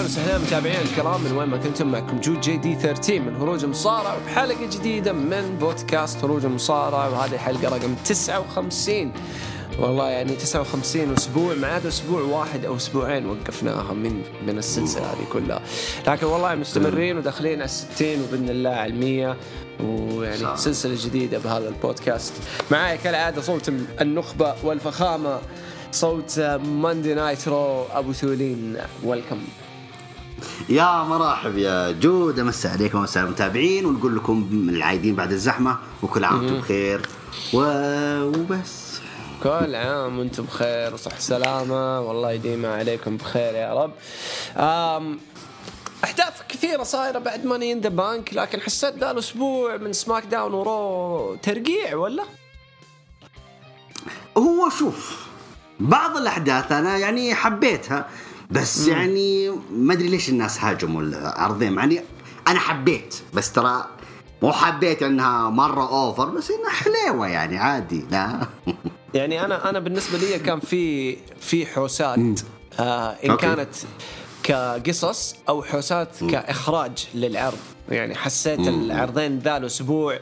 أهلا وسهلا متابعينا الكرام من وين ما كنتم معكم جود جي دي 13 من هروج مصارع وبحلقة جديدة من بودكاست هروج مصارع وهذه الحلقة رقم 59 والله يعني 59 أسبوع ما عاد أسبوع واحد أو أسبوعين وقفناها من من السلسلة هذه كلها. لكن والله مستمرين وداخلين على 60 وبإذن الله على 100 ويعني سلسلة جديدة بهذا البودكاست. معايا كالعادة صوت النخبة والفخامة صوت Monday Night Raw أبو ثولين. welcome يا مرحب يا جود امسي عليكم ومسا على المتابعين ونقول لكم العايدين بعد الزحمة وكل عام وأنتم بخير. و... وبس. كل عام وأنتم بخير وصح سلامة والله يديم عليكم بخير يا رب. أم احداث كثيرة صايرة بعد Money in the Bank لكن حسيت ذا الأسبوع من SmackDown و Raw ترقيع ولا؟ هو شوف بعض الأحداث أنا يعني حبيتها. بس مم. يعني ما أدري ليش الناس هاجموا العرضين يعني أنا حبيت بس ترى مو حبيت إنها مرة over بس إنها حليوة يعني عادي لا. يعني أنا أنا بالنسبة لي كان في في حوسات آه إن okay. كانت كقصص أو حوسات كإخراج للعرض. يعني حسيت العرضين ذا الأسبوع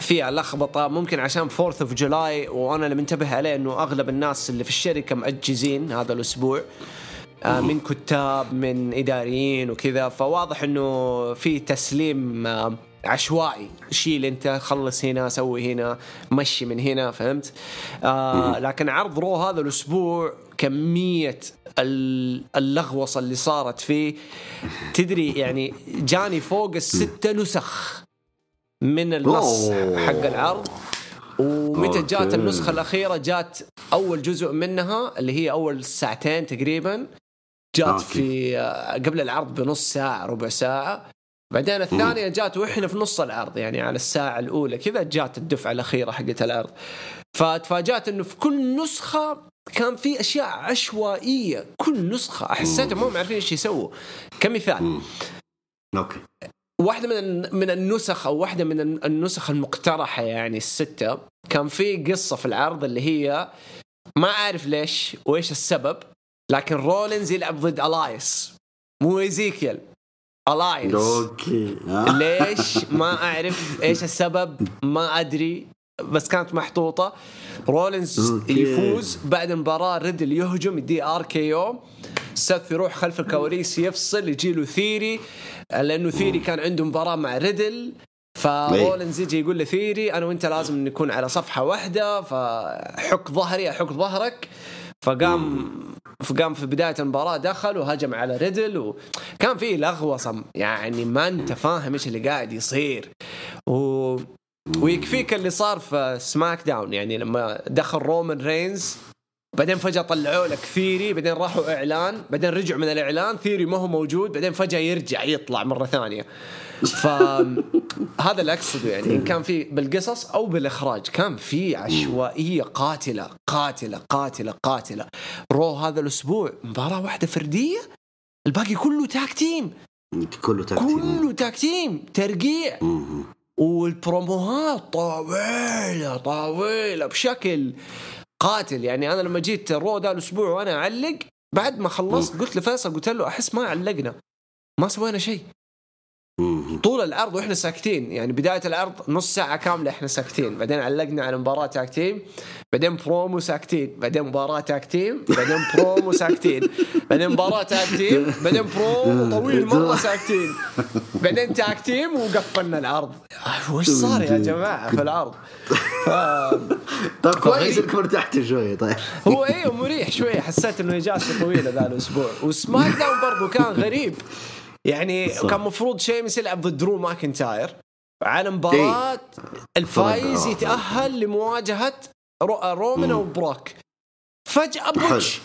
فيها لخبطة ممكن عشان Fourth of July وأنا اللي منتبه عليه إنه أغلب الناس اللي في الشركة مأجزين هذا الأسبوع. من كتاب من إداريين وكذا. فواضح إنه في تسليم آه، عشوائي. شيل أنت خلص هنا سوي هنا مشي من هنا فهمت؟ آه لكن عرض Raw هذا الأسبوع كمية اللغوصة اللي صارت فيه. تدري يعني جاني فوق الستة نسخ من النص حق العرض. ومتى جات النسخة الأخيرة؟ جات أول جزء منها اللي هي أول ساعتين تقريبا. جات. في آه، قبل العرض بنص ساعة ربع ساعة. بعدين الثانية جات وإحنا في نص العرض يعني على الساعة الأولى. كذا جات الدفعة الأخيرة حقت العرض. فتفاجأت إنه في كل نسخة كان في أشياء عشوائية. كل نسخة. حسيتهم ما هم عارفين إيش يسووا. كمثال. okay. واحدة من من النسخ أو واحدة من النسخ المقترحة يعني الستة كان في قصة في العرض اللي هي ما أعرف ليش وإيش السبب. لكن رولينز يلعب ضد إلايس مو إيزيكيل. إلايس okay. ليش؟ ما أعرف إيش السبب ما أدري بس كانت محطوطة. رولينز يفوز بعد مباراة ريدل يهجم يديه RKO. سيث يروح خلف الكواليس يفصل يجي له ثيري لأنه ثيري كان عنده مباراة مع ريدل فرولينز يجي يقول لثيري أنا وأنت لازم نكون على صفحة واحدة فحك ظهري أحك ظهرك. فقام فقام في بداية المباراة دخل وهجم على ريدل وكان في لغوصه يعني ما أنت فاهم إيش اللي قاعد يصير. و ويكفيك اللي صار في سماك داون. يعني لما دخل رومان رينز بعدين فجأة طلعوا لك ثيري بعدين راحوا إعلان بعدين رجعوا من الإعلان ثيري ما هو موجود بعدين فجأة يرجع يطلع مرة ثانية. فهذا اللي أقصده يعني إن كان في بالقصص أو بالإخراج كان في عشوائية قاتلة قاتلة قاتلة قاتلة. رو هذا الأسبوع مباراة واحدة فردية الباقي كله tag team كله tag team كله tag team ترقيع. وال promoهات طويلة طويلة بشكل قاتل. يعني أنا لما جيت رو ذا الأسبوع وأنا أعلق بعد ما خلصت قلت لفيصل قلت له أحس ما علقنا ما سوينا شيء. طول العرض وإحنا ساكتين. يعني بداية العرض نص ساعة كاملة إحنا ساكتين. بعدين علقنا على مباراة tag team بعدين برومو ساكتين. بعدين مباراة tag team بعدين برومو ساكتين. بعدين مباراة tag team بعدين برومو طويل مرة ساكتين. بعدين tag team وقفلنا العرض. وش صار يا جماعة في العرض؟ ف... طيب كويس. انكم ارتحتوا شوي. طيب. هو أيوه مريح شوي. حسيت إنه اجازته طويلة ذا الأسبوع. وسماك داون برضه كان غريب. يعني صح. كان مفروض شيمس يلعب ضد درو ماكنتاير على مباراة إيه. الفايز يتأهل لمواجهة رو رومان أو بروك فجأة بوتش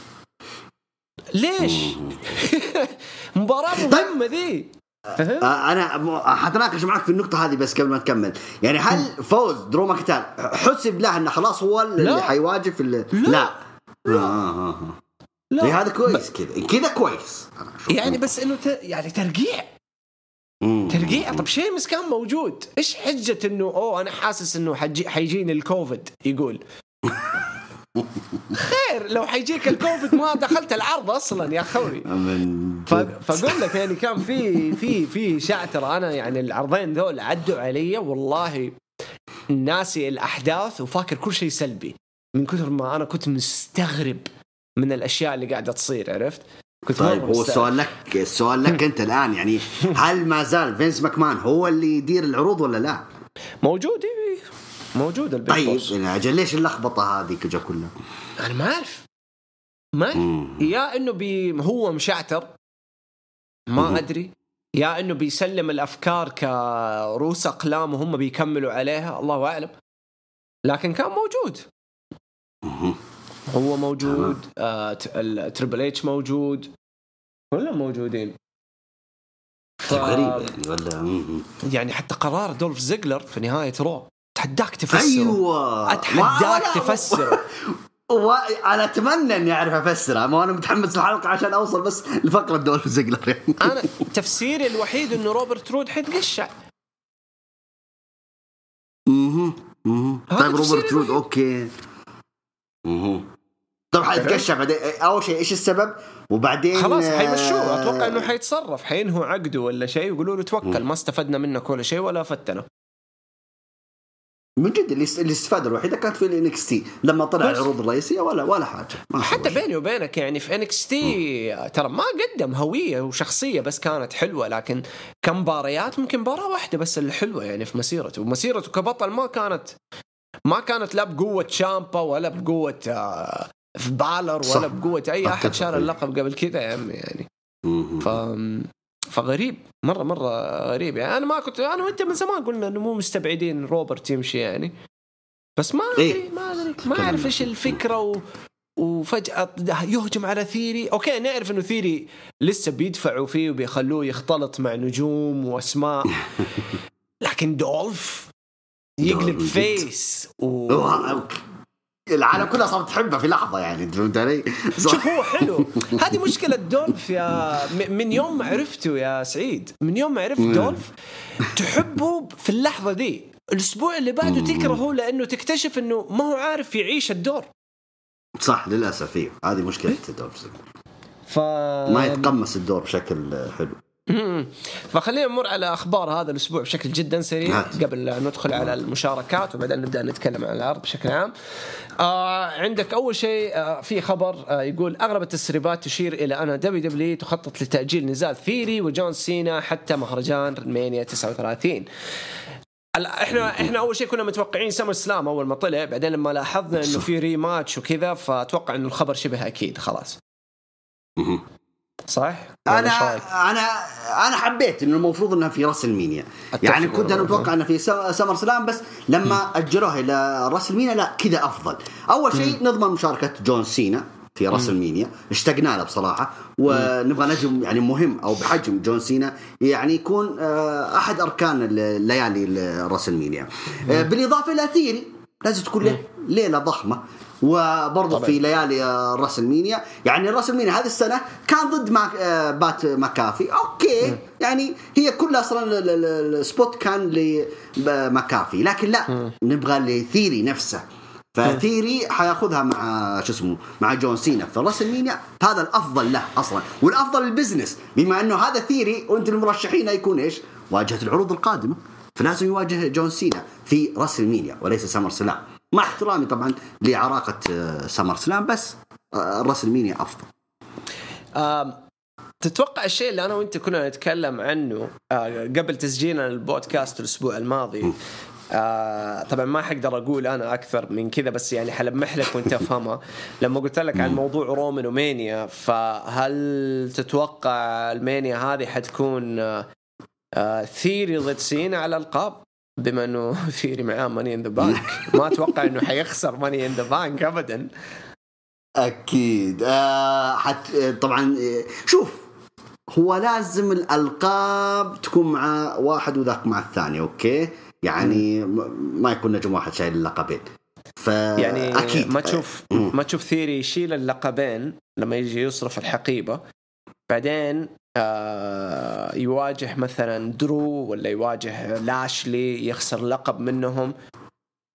ليش؟ مباراة طيب. مهمة ذي آه، أنا حتناقش معك في النقطة هذه بس قبل ما تكمل، يعني هل فوز درو ماكنتاير حسب له إنه خلاص هو اللي حيواجه في لا, لا. لا. آه آه آه. لا. هذا كويس كذا؟ كذا كويس. يعني بس إنه ت... يعني ترقيع. ترقيع. طب شيمس كان موجود. إيش حجة إنه أوه أنا حاسس إنه حجي... حيجيني الكوفيد يقول. خير لو حيجيك الكوفيد ما دخلت العرض أصلا يا خوي فأقول لك يعني كان في في في شعتر أنا يعني العرضين ذول عدوا علي والله ناسي الأحداث وفاكر كل شيء سلبي. من كثر ما أنا كنت مستغرب. من الأشياء اللي قاعدة تصير عرفت؟ كنت طيب هو. السؤال لك السؤال لك أنت الآن يعني هل ما زال فينس ماكمان هو اللي يدير العروض ولا لا؟ موجود. موجود البيج طيب بوس يعني أجل ليش اللخبطة هذه كجا كلها؟ أنا ما أعرف ما. مم. يا إنه بي هو مشعتر ما أدري يا إنه بيسلم الأفكار كروس أقلام وهم بيكملوا عليها الله أعلم لكن كان موجود. هو موجود آه ت- التريبل اتش موجود كلهم موجودين ف... طيب غريب يعني ولا. يعني حتى قرار دولف زيجلر في نهاية رو اتحداك تفسره أيوه أتحداك ولا- تفسره وأنا أتمنى إني أعرف افسرها ما أنا متحمس الحلقة عشان أوصل بس لفقرة دولف زيجلر يعني أنا تفسيري الوحيد إنه روبرت رود حيتقشع. مهم. هذا طيب روبرت رود. أوكي مهم. طب حيتقشع بعدين أول شيء إيش السبب؟ وبعدين خلاص آه، حيمشوه أتوقع إنه حيتصرف. حينهوا عقده ولا شيء ويقولوا له توكل. ما استفدنا منك ولا شيء ولا فتنا من جد الاستفاده الوحيده كانت في ال NXT. لما طلع. العروض الرئيسية ولا ولا حاجة. ما حتى. بيني وبينك يعني في NXT ترى ما قدم هوية وشخصية بس كانت حلوة. لكن كمباريات ممكن مباراة واحدة بس اللي حلوة يعني في مسيرته. ومسيرته كبطل ما كانت ما كانت لا بقوة تشامبا ولا بقوة آه، فين بالور. ولا بقوة أي أحد أتفق. شال اللقب قبل كذا يا عمي يعني. ف فغريب مره مرة غريب يعني أنا ما كنت أنا وأنت من زمان قلنا إنه مو مستبعدين روبرت يمشي يعني بس ما ادري إيه. ما أدري ما أعرف إيش الفكرة و... وفجأة يهجم على ثيري أوكي نعرف إنه ثيري لسه بيدفعوا فيه وبيخلوه يختلط مع نجوم وأسماء لكن دولف يقلب. face و... العالم كلها صارت تحبه في لحظة يعني أنت فهمت علي؟ شوف هو حلو. هذه مشكلة دولف يا من يوم ما عرفته يا سعيد من يوم ما عرفت دولف تحبه في اللحظة دي. الأسبوع اللي بعده تكرهه لأنه تكتشف أنه ما هو عارف يعيش الدور. صح للأسف أيوه هذه مشكلة دولف ف ما يتقمص الدور بشكل حلو. فخلينا نمر على أخبار هذا الأسبوع بشكل جدا سريع هات. قبل لا ندخل على المشاركات وبعدين نبدأ نتكلم عن العرض بشكل عام. آه عندك أول شيء آه في خبر آه يقول أغلب التسريبات تشير إلى أن WW تخطط لتأجيل نزال ثيري وجون سينا حتى مهرجان Mania 39. ال- إحنا إحنا أول شيء كنا متوقعين SummerSlam أول ما طلع بعدين لما لاحظنا إنه في rematch وكذا فأتوقع إنه الخبر شبه أكيد خلاص. صح؟ أنا؟ أنا أنا حبيت إنه المفروض إنها في WrestleMania. يعني كنت أنا. متوقع إنها في Sum- SummerSlam بس لما أجروها إلى WrestleMania لا كذا أفضل. أول شيء نضمن مشاركة جون سينا في WrestleMania. اشتقنا له بصراحة. ونبغى نجم يعني مهم أو بحجم جون سينا يعني يكون آه، أحد أركان الليالي WrestleMania. آه، بالإضافة إلى ثيري لازم تكون له ليلة ضخمة. وبرضه طبعاً. في ليالي آه، WrestleMania يعني WrestleMania هذه السنة كان ضد ماك آه، بات مكافي أوكي. يعني هي كلها أصلا ال- ال- ال- ال spot كان لمكافي لكن لا نبغى لثيري نفسه. فثيري حيأخذها مع شو اسمه مع جون سينا. في WrestleMania هذا الأفضل له أصلا. والأفضل لل business. بما أنه هذا ثيري وأنت المرشحين يكون إيش؟ واجهة العروض القادمة. فلازم يواجه جون سينا في WrestleMania وليس SummerSlam. مع احترامي طبعا لعراقة آه، SummerSlam بس آه، WrestleMania أفضل. تتوقع الشيء اللي أنا وأنت كنا نتكلم عنه آه، قبل تسجيلنا البودكاست الأسبوع الماضي آه طبعا ما حقدر أقول أنا أكثر من كذا بس يعني حلمح لك وأنت افهمها لما قلت لك عن موضوع رومان و Mania فهل تتوقع ال Mania هذه حتكون آه ثيري ضد سينا على القاب بما إنه ثيري معاه Money in the Bank ما أتوقع إنه حيخسر Money in the Bank ابدا. أكيد. آه حت طبعا آه، شوف هو لازم الألقاب تكون مع واحد وذاك مع الثاني أوكي؟ يعني ما يكون نجم واحد شايل اللقبين. ف يعني أكيد. ما تشوف مم. ما تشوف ثيري يشيل اللقبين لما يجي يصرف الحقيبة. بعدين آه يواجه مثلا درو ولا يواجه لاشلي يخسر لقب منهم.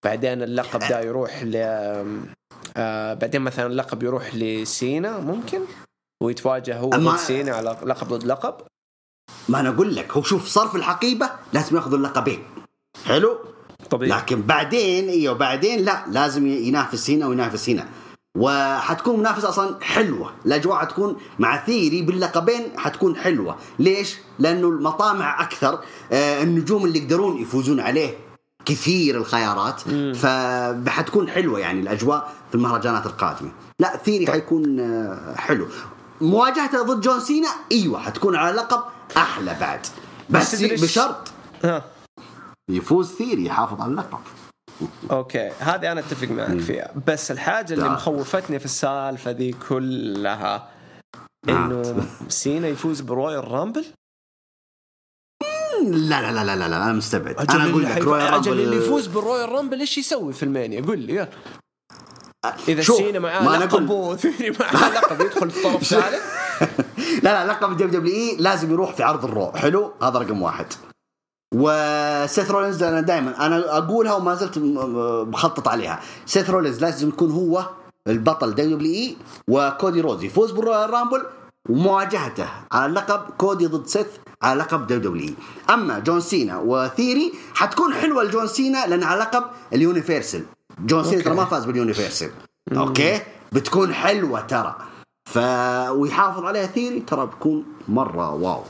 بعدين اللقب ده يروح ل آه بعدين مثلا اللقب يروح لسينا ممكن ويتواجه هو ضد سينا على لقب ضد لقب. ما أنا أقول لك هو شوف صار في الحقيبة لازم ياخذوا اللقبين. حلو؟ طبيعي. لكن بعدين إيوه بعدين لا لازم ينافس هنا وينافس هنا وحتكون منافسة أصلا حلوة. الأجواء حتكون مع ثيري باللقبين حتكون حلوة. ليش؟ لأنه المطامع أكثر آه النجوم اللي يقدرون يفوزون عليه كثير الخيارات. فحتكون حلوة يعني الأجواء في المهرجانات القادمة. لا ثيري حيكون آه حلو. مواجهته ضد جون سينا إيوه حتكون على لقب أحلى بعد. بس بشرط يفوز ثيري يحافظ على اللقب. أوكي هذه أنا أتفق معك فيها. بس الحاجة اللي لا. مخوفتني في السالفة ذي كلها إنه سينا يفوز ب Royal Rumble؟ لا لا لا لا لا, لا أنا مستبعد. أنا أقول لك. Royal أجل Rumble- اللي يفوز بال Royal Rumble إيش يسوي في ال Mania؟ قول لي يلا. إذا شوف، سينا معاه لقب وثيري معاه لقب يدخل الطرف الثالث لا لا لقب ال WWE لازم يروح في عرض ال Raw. حلو؟ هذا رقم واحد. وسيث رولينز أنا دائما أنا أقولها وما زلت مخطط عليها. سيث رولينز لازم يكون هو البطل WWE وكودي روز يفوز بال Royal Rumble ومواجهته على لقب كودي ضد سيث على لقب WWE. أما جون سينا وثيري حتكون حلوة لجون سينا لأن على لقب ال Universal جون سينا. ترى ما فاز بال Universal أوكي؟ بتكون حلوة ترى. ف ويحافظ عليها ثيري ترى بتكون مرة wow.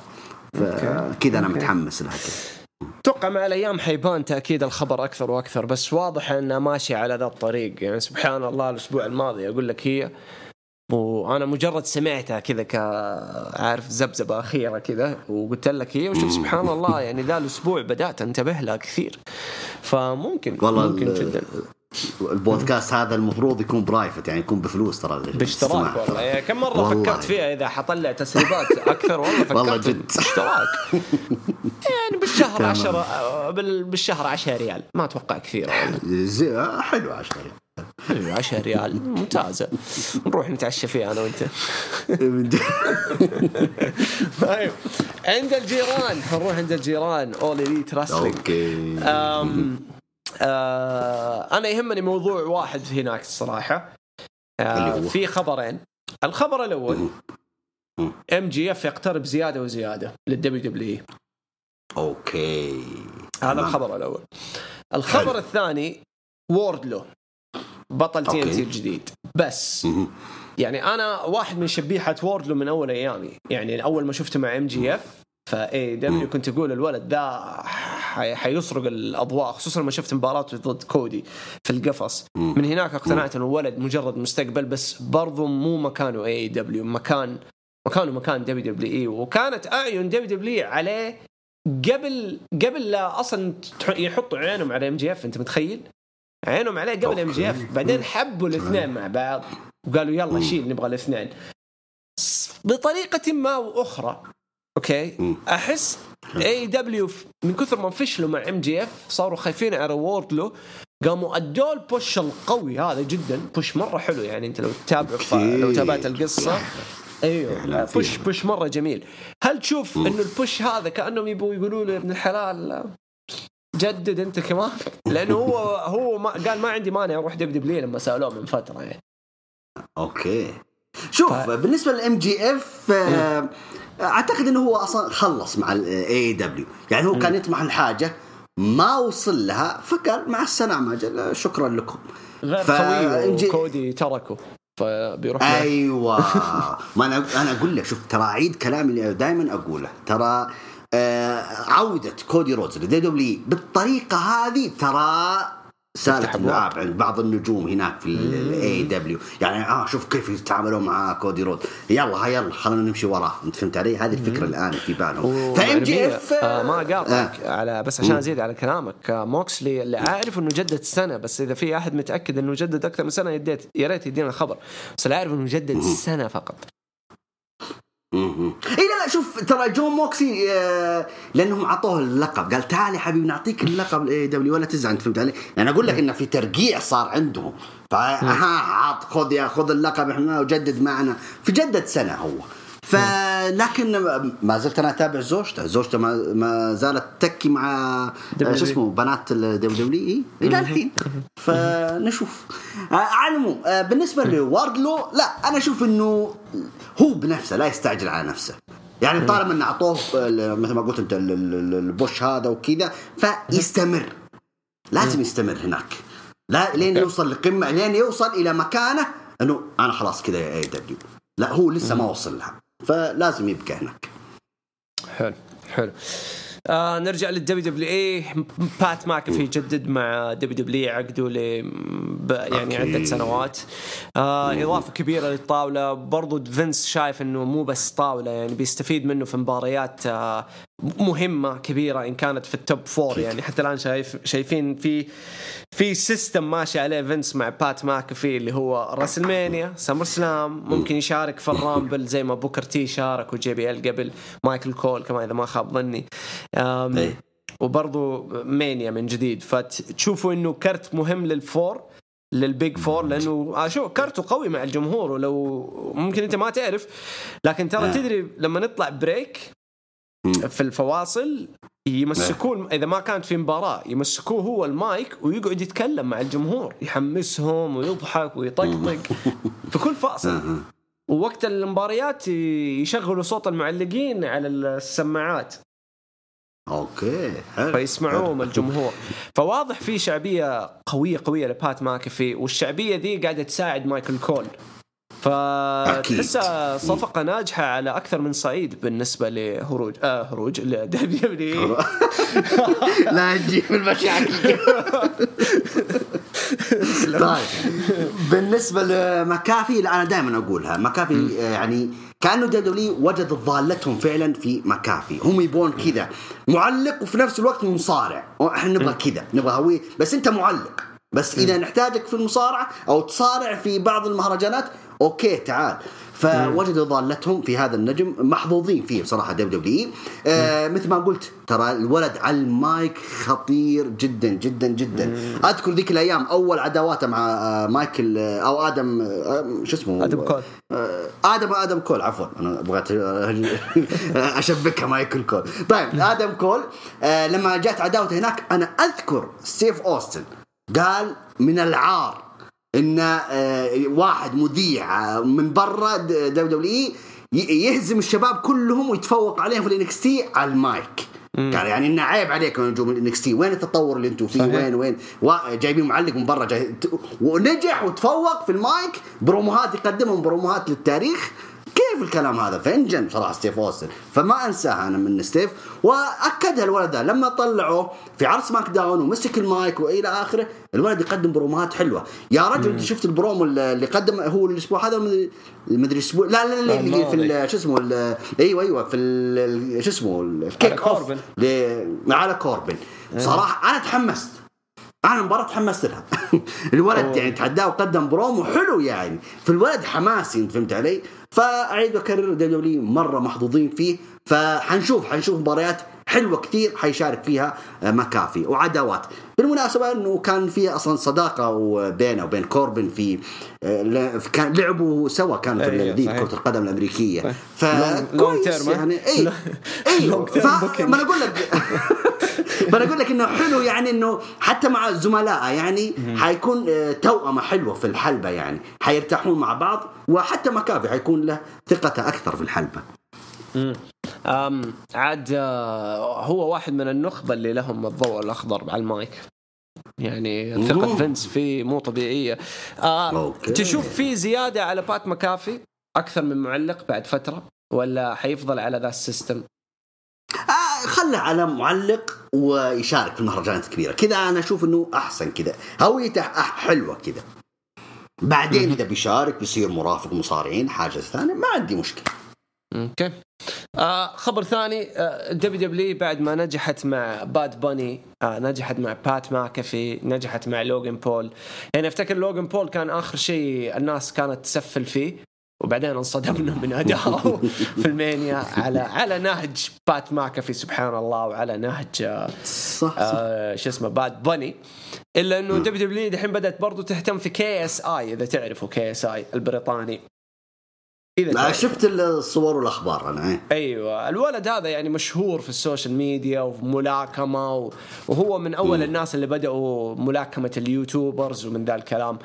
فكذا أنا. متحمس لها كذا. أتوقع مع الأيام حيبان تأكيد الخبر أكثر وأكثر بس واضح انها ماشيه على ذا الطريق. يعني سبحان الله الأسبوع الماضي أقول لك هي وأنا مجرد سمعتها كذا كعارف زبزبة أخيرة كذا وقلت لك هي وشوف سبحان الله يعني ذا الأسبوع بدأت أنتبه لها كثير. فممكن والله ممكن جدا. البودكاست هذا المفروض يكون private يعني يكون بفلوس ترى. باشتراك. والله. يعني كم مرة والله. فكرت فيها إذا حطلع تسريبات أكثر؟ والله فكرت والله جد. اشتراك يعني بالشهر تمام. 10 بال- بالشهر 10 ريال. ما أتوقع كثير آه، حلو عشرة حلو 10 ريال. ممتازة. نروح نتعشى فيها أنا وأنت. طيب. عند الجيران. حنروح عند الجيران. All Elite أوكي. آه أنا يهمني موضوع واحد هناك الصراحة اللي آه؟ في خبرين الخبر الأول مم. MJF يقترب زيادة وزيادة لل WW أوكي هذا. الخبر الأول الخبر حلو. الثاني ووردلو بطل TNT الجديد بس. يعني أنا واحد من شبيحة ووردلو من أول أيامي يعني أول ما شفته مع MJF ف AEW كنت أقول الولد ذا حي- حيسرق الأضواء خصوصا لما شفت مباراته ضد كودي في القفص. مم. من هناك اقتنعت انه ولد مجرد مستقبل بس برضو مو مكانه AEW مكان مكانه مكان WWE. وكانت أعين WW عليه قبل قبل لا أصلا يحطوا عينهم على MJF أنت متخيل؟ عينهم عليه قبل MJF. بعدين حبوا الاثنين مع بعض وقالوا يلا شيل نبغى الاثنين. بطريقة ما وأخرى أوكي. مم. أحس AEW من كثر ما فشلوا مع MJF صاروا خايفين على ووردلو قاموا أدوا ال push القوي هذا جدا. push مرة حلو يعني أنت لو تتابع. لو تابعت القصة. أيوه. push. push مرة جميل. هل تشوف إنه ال push هذا كأنهم يبغوا يقولوا له ابن الحلال جدد أنت كمان؟ لأنه هو هو ما قال ما عندي مانع أروح WWE لما سألوه من فترة يعني. أوكي. شوف ف- بالنسبة لل MJF أعتقد إنه هو أصلا خلص مع ال AEW يعني هو كان يطمح لحاجة ما وصل لها فقال مع السلامة شكرا لكم. غير ف- خويه MJ وكودي تركه فبيروح. أيوه. ما أنا أنا أقول لك شوف ترى عيد كلامي اللي دائما أقوله. ترى آه عودة كودي رودز ل WWE بالطريقة هذه ترى أبواب. اللعاب عند بعض النجوم هناك في ال AEW يعني آه شوف كيف يتعاملون مع كودي رود. يلا ها يلا خلينا نمشي وراه. انت فهمت علي؟ هذه الفكرة الآن في بالهم. ف MJF آه ما قاطعك على بس عشان أزيد على كلامك آه موكسلي اللي عارف إنه جدد سنة بس إذا في أحد متأكد إنه جدد أكثر من سنة يديت يا ريت يدينا الخبر. بس اللي عارف إنه جدد سنة فقط. اي لا لا شوف ترى جون موكسلي آه لأنهم أعطوه اللقب. قال تعال يا حبيبي نعطيك اللقب ال AEW ولا تزعل أنت فهمت علي؟ يعني أقول لك انه في ترقيع صار عندهم. فها عط خذ يا خذ اللقب إحنا وجدد معنا. فجدد سنة هو. فلكن ما زلت أنا أتابع زوجته، زوجته ما, ما زالت تكي مع آه، شو اسمه بنات ال WWE؟ إلى الحين. فنشوف. آه، على العموم آه، بالنسبة لواردلو لا أنا أشوف إنه هو بنفسه لا يستعجل على نفسه. يعني طالما إنه أعطوه مثل ما قلت أنت ال- ال- ال push هذا وكذا فيستمر. لازم يستمر هناك. لا لين يوصل لقمة لين يوصل إلى مكانة إنه أنا خلاص كذا يا AEW. لا هو لسه ما وصل لها. فلازم يبقى هناك. حلو حلو. آه نرجع لل WWE. بات ماكافي يجدد مع WW عقده ل يعني okay. عدة سنوات. آه إضافة كبيرة للطاولة. برضو فينس شايف إنه مو بس طاولة يعني بيستفيد منه في مباريات آه مهمة كبيرة إن كانت في ال top four يعني حتى الآن شايف شايفين في في system ماشي عليه فينس مع بات ماكافي اللي هو WrestleMania SummerSlam ممكن يشارك في ال Rumble زي ما بوكر تي شارك وجي بي إل قبل مايكل كول كمان إذا ما خاب ظني إيه. وبرضو Mania من جديد فتشوفوا إنه كرت مهم لل four لل big four لأنه آه شو كرته قوي مع الجمهور ولو ممكن أنت ما تعرف لكن ترى آه. تدري لما نطلع break. في الفواصل يمسكون إذا ما كانت في مباراة يمسكوه هو المايك ويقعد يتكلم مع الجمهور يحمسهم ويضحك ويطقطق. في كل فاصل ووقت المباريات يشغلوا صوت المعلقين على السماعات. okay حلو. فيسمعوهم الجمهور. فواضح في شعبية قوية قوية لبات ماكفي والشعبية ذي قاعدة تساعد مايكل كول. فتحسها صفقة ناجحة على أكثر من صعيد بالنسبة لهروج آه هروج. W لا تجيب المشاكل طيب. بالنسبة لمكافي لا أنا دائما أقولها. مكافي آه، يعني كأنه W وجدت ضالتهم فعلا في مكافي. هم يبون كذا. معلق وفي نفس الوقت مصارع إحنا نبغى كذا. نبغى هوي بس أنت معلق. بس إذا نحتاجك في المصارعة أو تصارع في بعض المهرجانات okay تعال. فوجدوا ضالتهم في هذا النجم محظوظين فيه بصراحة WW آه مثل ما قلت ترى الولد على المايك خطير جدا جدا جدا. أذكر ذيك الأيام أول عداواته مع آه مايكل آه أو آدم آه شو اسمه؟ آدم كول. آه، آدم آدم كول عفوا. أنا بغيت آه، اشبكها مايكل كول. طيب آدم كول آه، لما جات عداوته هناك أنا أذكر ستيف أوستن. قال من العار إن آه، واحد مذيع آه، من برا WW يهزم الشباب كلهم ويتفوق عليهم في ال NXT على المايك. قال يعني إنه عيب عليكم يا نجوم ال NXT. وين التطور اللي أنتم فيه. وين وين؟ جايبين معلق من برا جاي ونجح وتفوق في المايك بروموهات يقدمهم بروموهات للتاريخ كيف الكلام هذا؟ فإنجن صراحة ستيف أوستن. فما انساها أنا من ستيف واكدها الولد ده لما طلعوه في عرض SmackDown ومسك المايك وإلى آخره الولد يقدم بروموهات حلوة. يا رجل أنت شفت البرومو اللي قدم هو الأسبوع هذا؟ المدري الأسبوع لا لا لا اللي في شو اسمه أيوه أيوه في شو اسمه؟ ال kickoff على كوربن. صراحة أنا تحمست. أنا المباراة تحمست لها. الولد يعني تحداه وقدم برومو حلو يعني. فالولد حماسي انت فهمت علي؟ فأعيد وأكرر. W مرة محظوظين فيه. فحنشوف حنشوف مباريات حلوة كثير حيشارك فيها آه، مكافي وعداوات بالمناسبة إنه كان في أصلا صداقة بينه وبين كوربن في آه، كان لعبوا سوا كان في ذيك صحيح. كرة القدم الأمريكية ها؟ يعني اي ف- booking. ما أنا أقول لك ما أنا أقول لك إنه حلو يعني إنه حتى مع زملائه يعني حيكون آه، توأمة حلوة في الحلبة يعني حيرتاحون مع بعض وحتى مكافي حيكون له ثقته أكثر في الحلبة أم عاد آه، هو واحد من النخبة اللي لهم الضوء الأخضر على المايك. يعني ثقة. فينس فيه مو طبيعية. آه okay. تشوف في زيادة على بات مكافي أكثر من معلق بعد فترة ولا حيفضل على ذا ال system؟ آه خله على معلق ويشارك في المهرجانات الكبيره كذا أنا أشوف إنه أحسن كذا. هويته حلوة كذا. بعدين إذا بيشارك بيصير مرافق مصارعين حاجة ثانية ما عندي مشكلة. okay. آه خبر ثاني آه WW بعد ما نجحت مع باد باني آه نجحت مع بات ماكافي نجحت مع لوجن بول يعني أفتكر لوجن بول كان آخر شيء الناس كانت تسفل فيه وبعدين انصدمنا من أداءه في ال Mania على على نهج بات ماكافي سبحان الله وعلى نهج آه صح صح. آه شو اسمه باد باني إلا إنه WW دحين بدأت برضو تهتم في KSI إذا تعرفوا KSI البريطاني. إذا شفت الصور والأخبار أنا إيه. أيوه. الولد هذا يعني مشهور في ال social media وملاكمة وهو من أول م. الناس اللي بدأوا ملاكمة اليوتيوبرز ومن ذا الكلام.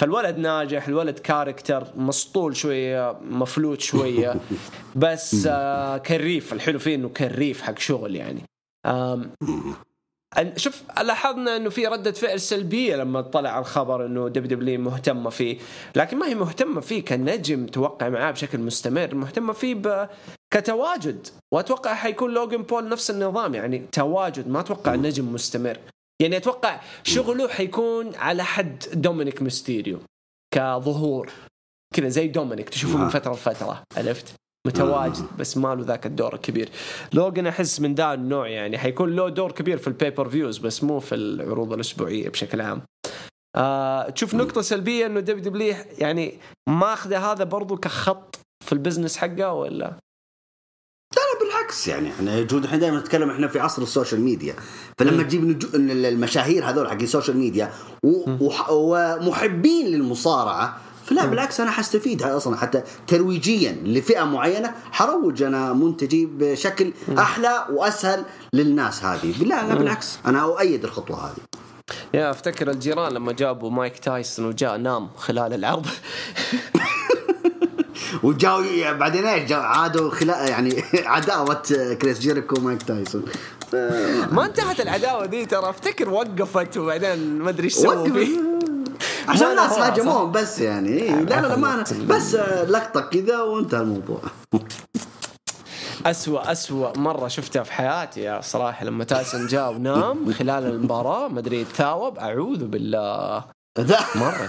فالولد ناجح الولد character مسطول شوية مفلوت شوية. بس آه كريف. الحلو فيه إنه كريف حق شغل يعني. شوف لاحظنا إنه في ردة فعل سلبية لما طلع الخبر إنه WWE مهتمه فيه. لكن ما هي مهتمة فيه كنجم توقع معاه بشكل مستمر مهتمة فيه ب... كتواجد. وأتوقع حيكون لوجن بول نفس النظام يعني تواجد ما أتوقع نجم مستمر. يعني أتوقع شغله حيكون على حد دومينيك ميستيريو كظهور. كذا زي دومينيك تشوفه من فترة لفترة. عرفت؟ متواجد بس ما له ذاك الدور الكبير. لوجن أحس من ذا النوع يعني حيكون له دور كبير في ال pay-per-views بس مو في العروض الأسبوعية بشكل عام. آه تشوف نقطة سلبية إنه WWE يعني ماخذة هذا برضو كخط في ال business حقه ولا؟ لا بالعكس يعني. إحنا جوا إحنا دائما نتكلم إحنا في عصر ال social media. فلما تجيب نجو... المشاهير هذول حق ال social media و... ومحبين للمصارعة فلا بالعكس أنا حستفيد. أصلا حتى ترويجيا لفئة معينة حروج أنا منتجي بشكل أحلى وأسهل للناس هذه. لا لا بالعكس. أنا أؤيد الخطوة هذه. يا أفتكر الجيران لما جابوا مايك تايسون وجاء نام خلال العرض. وجاوا بعدين إيش عادوا خلال يعني عداوة كريس جيريكو ومايك تايسون. ما انتهت العداوة دي ترى. أفتكر وقفت وبعدين ما أدري إيش سووا فيه. عشان الناس هاجموهم بس يعني. لا لا لا ما بس لقطة كذا وانتهى الموضوع. أسوأ أسوأ مرة شفتها في حياتي يا صراحة لما تايسون جاء ونام خلال المباراة ما أدري تثاوب أعوذ بالله. مرة.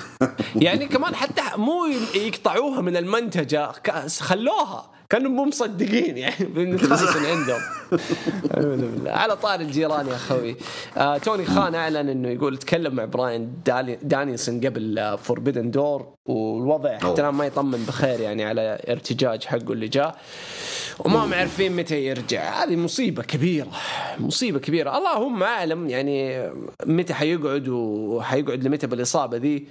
يعني كمان حتى مو يقطعوها من المنتجة خلوها. كانوا مو مصدقين يعني بان تايسون عندهم. على طار الجيران يا أخوي. آه توني خان أعلن إنه يقول تكلم مع براين دانيسون قبل Forbidden Door والوضع حتى الان ما يطمن بخير يعني على ارتجاج حقه اللي جاء. وما معرفين متى يرجع. هذه مصيبة كبيرة مصيبة كبيرة. اللهم أعلم يعني متى حيقعد وحيقعد لمتى بالإصابة ذي.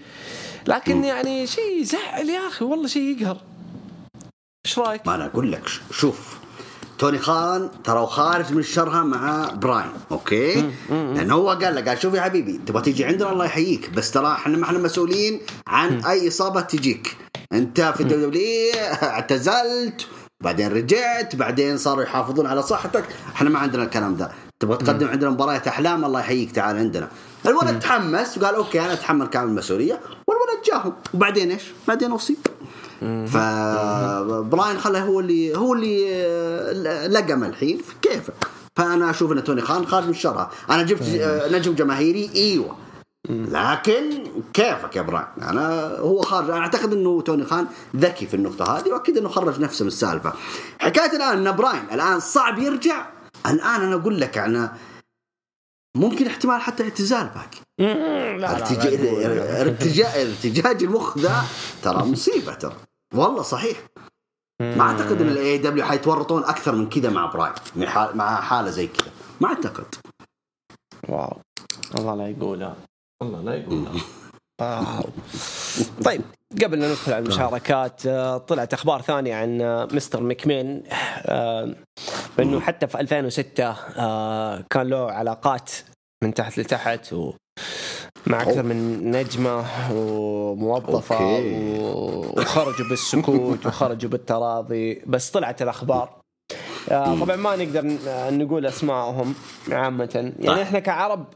لكن يعني شيء يزعل يا أخي والله شيء يقهر. إيش رأيك؟ ما أنا أقول لك شوف توني خان ترى خارج من الشرها مع براين okay؟ لأنه هو قال له قال شوف يا حبيبي تبغى تيجي عندنا الله يحييك بس ترى إحنا ما إحنا مسؤولين عن أي إصابة تجيك. أنت في W اعتزلت بعدين رجعت بعدين صاروا يحافظون على صحتك. إحنا ما عندنا الكلام ذا تبغى تقدم عندنا مباريات أحلام الله يحييك تعال عندنا. الولد تحمس وقال okay أنا أتحمل كامل المسؤولية. جاهم. وبعدين إيش؟ بعدين اصيب فبراين خله هو اللي هو اللي آه، لقم الحين. كيف؟ فأنا أشوف إن توني خان خارج من الشرها أنا جبت آه، نجم جماهيري. إيوه. لكن كيفك يا براين؟ أنا هو خارج. أنا أعتقد إنه توني خان ذكي في النقطة هذه وأكيد إنه خرج نفسه من السالفة. حكاية الآن إن براين الآن صعب يرجع. الآن أنا أقول لك أنا ممكن احتمال حتى اعتزال باقي. ارتجاج المخ ذا ترى مصيبة ترى. والله صحيح. ما أعتقد إن ال AEW حيتورطون أكثر من كذا مع براين مع حالة زي كذا. ما أعتقد. wow. الله لا يقولها الله لا يقولها wow. طيب قبل لا ندخل على المشاركات آه، طلعت أخبار ثانية عن آه، مستر ميكمين. آه، بانه حتى في 2006 كان له علاقات من تحت لتحت و مع أكثر من نجمة وموظفة وخرجوا بالسكوت وخرجوا بالتراضي. بس طلعت الأخبار. طبعا ما نقدر نقول اسمائهم عامة. يعني إحنا كعرب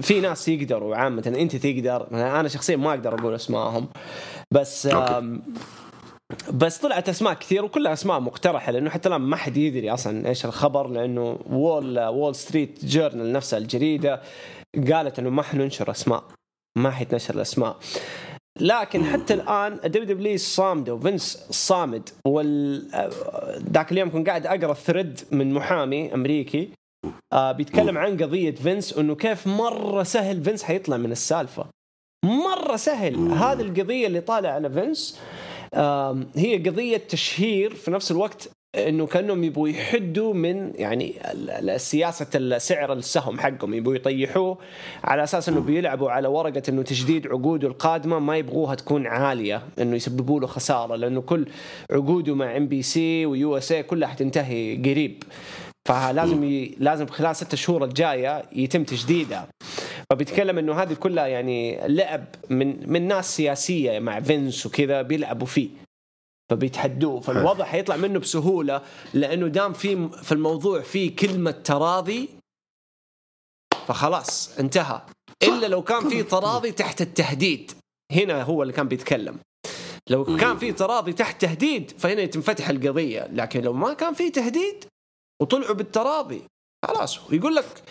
في ناس يقدروا عامة أنت تقدر. أنا شخصيا ما أقدر أقول أسمائهم. بس بس طلعت أسماء كثير وكلها أسماء مقترحة لأنه حتى الآن ما حد يدري أصلا إيش الخبر لأنه Wall Wall Street Journal نفسها الجريده قالت إنه ما حننشر أسماء. ما حيتنشر الأسماء. لكن حتى الآن WWE صامدة وفنس صامد وال ذاك اليوم كنت قاعد أقرأ thread من محامي أمريكي. آه بيتكلم عن قضية فينس إنه كيف مرة سهل فينس حيطلع من السالفة. مرة سهل. هذه القضية اللي طالع على فينس آه هي قضية تشهير في نفس الوقت إنه كأنهم يبغوا يحدوا من يعني سياسة سعر السهم حقهم. يبغوا يطيحوه على أساس إنه بيلعبوا على ورقة إنه تجديد عقوده القادمة ما يبغوها تكون عالية. إنه يسببوا له خسارة. لأنه كل عقوده مع NBC و USA كلها حتنتهي قريب. فلازم ي... لازم خلال ستة شهور الجاية يتم تجديدها فبيتكلم إنه هذه كلها يعني لعب من من ناس سياسية مع فينس وكذا بيلعبوا فيه. فبيتحدوه. فالوضع حيطلع منه بسهولة لأنه دام في في الموضوع في كلمة تراضي فخلاص انتهى. إلا لو كان في تراضي تحت التهديد. هنا هو اللي كان بيتكلم. لو كان في تراضي تحت تهديد فهنا تنفتح القضية. لكن لو ما كان في تهديد وطلعوا بالتراضي. خلاص ويقول لك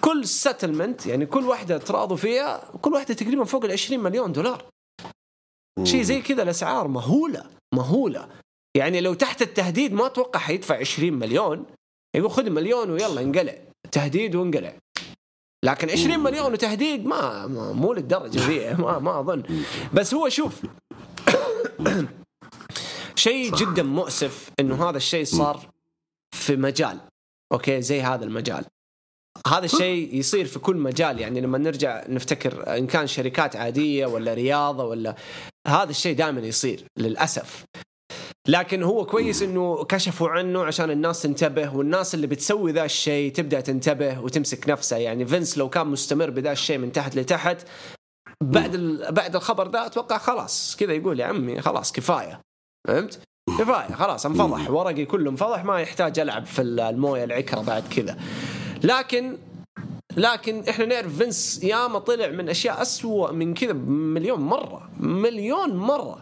كل سيتلمنت يعني كل واحدة تراضوا فيها كل واحدة تقريبا فوق ال 20 مليون دولار. شيء زي كذا الأسعار مهولة مهولة. يعني لو تحت التهديد ما أتوقع حيدفع 20 مليون. يقول خذ مليون ويلا انقلع. تهديد وانقلع. لكن 20 مليون وتهديد ما, ما مو للدرجة ذي ما ما أظن. بس هو شوف شيء جدا مؤسف إنه هذا الشيء صار في مجال. okay؟ زي هذا المجال. هذا الشيء يصير في كل مجال. يعني لما نرجع نفتكر إن كان شركات عادية ولا رياضة ولا هذا الشيء دائما يصير للأسف. لكن هو كويس إنه كشفوا عنه عشان الناس تنتبه والناس اللي بتسوي ذا الشيء تبدأ تنتبه وتمسك نفسها يعني فينس لو كان مستمر بذا الشيء من تحت لتحت بعد بعد الخبر ذا أتوقع خلاص. كذا يقول يا عمي خلاص كفاية. فهمت؟ كفايه خلاص انفضح. ورقي كله انفضح ما يحتاج ألعب في الموية العكرة بعد كذا. لكن لكن إحنا نعرف فينس ياما طلع من أشياء أسوأ من كذا مليون مرة. مليون مرة.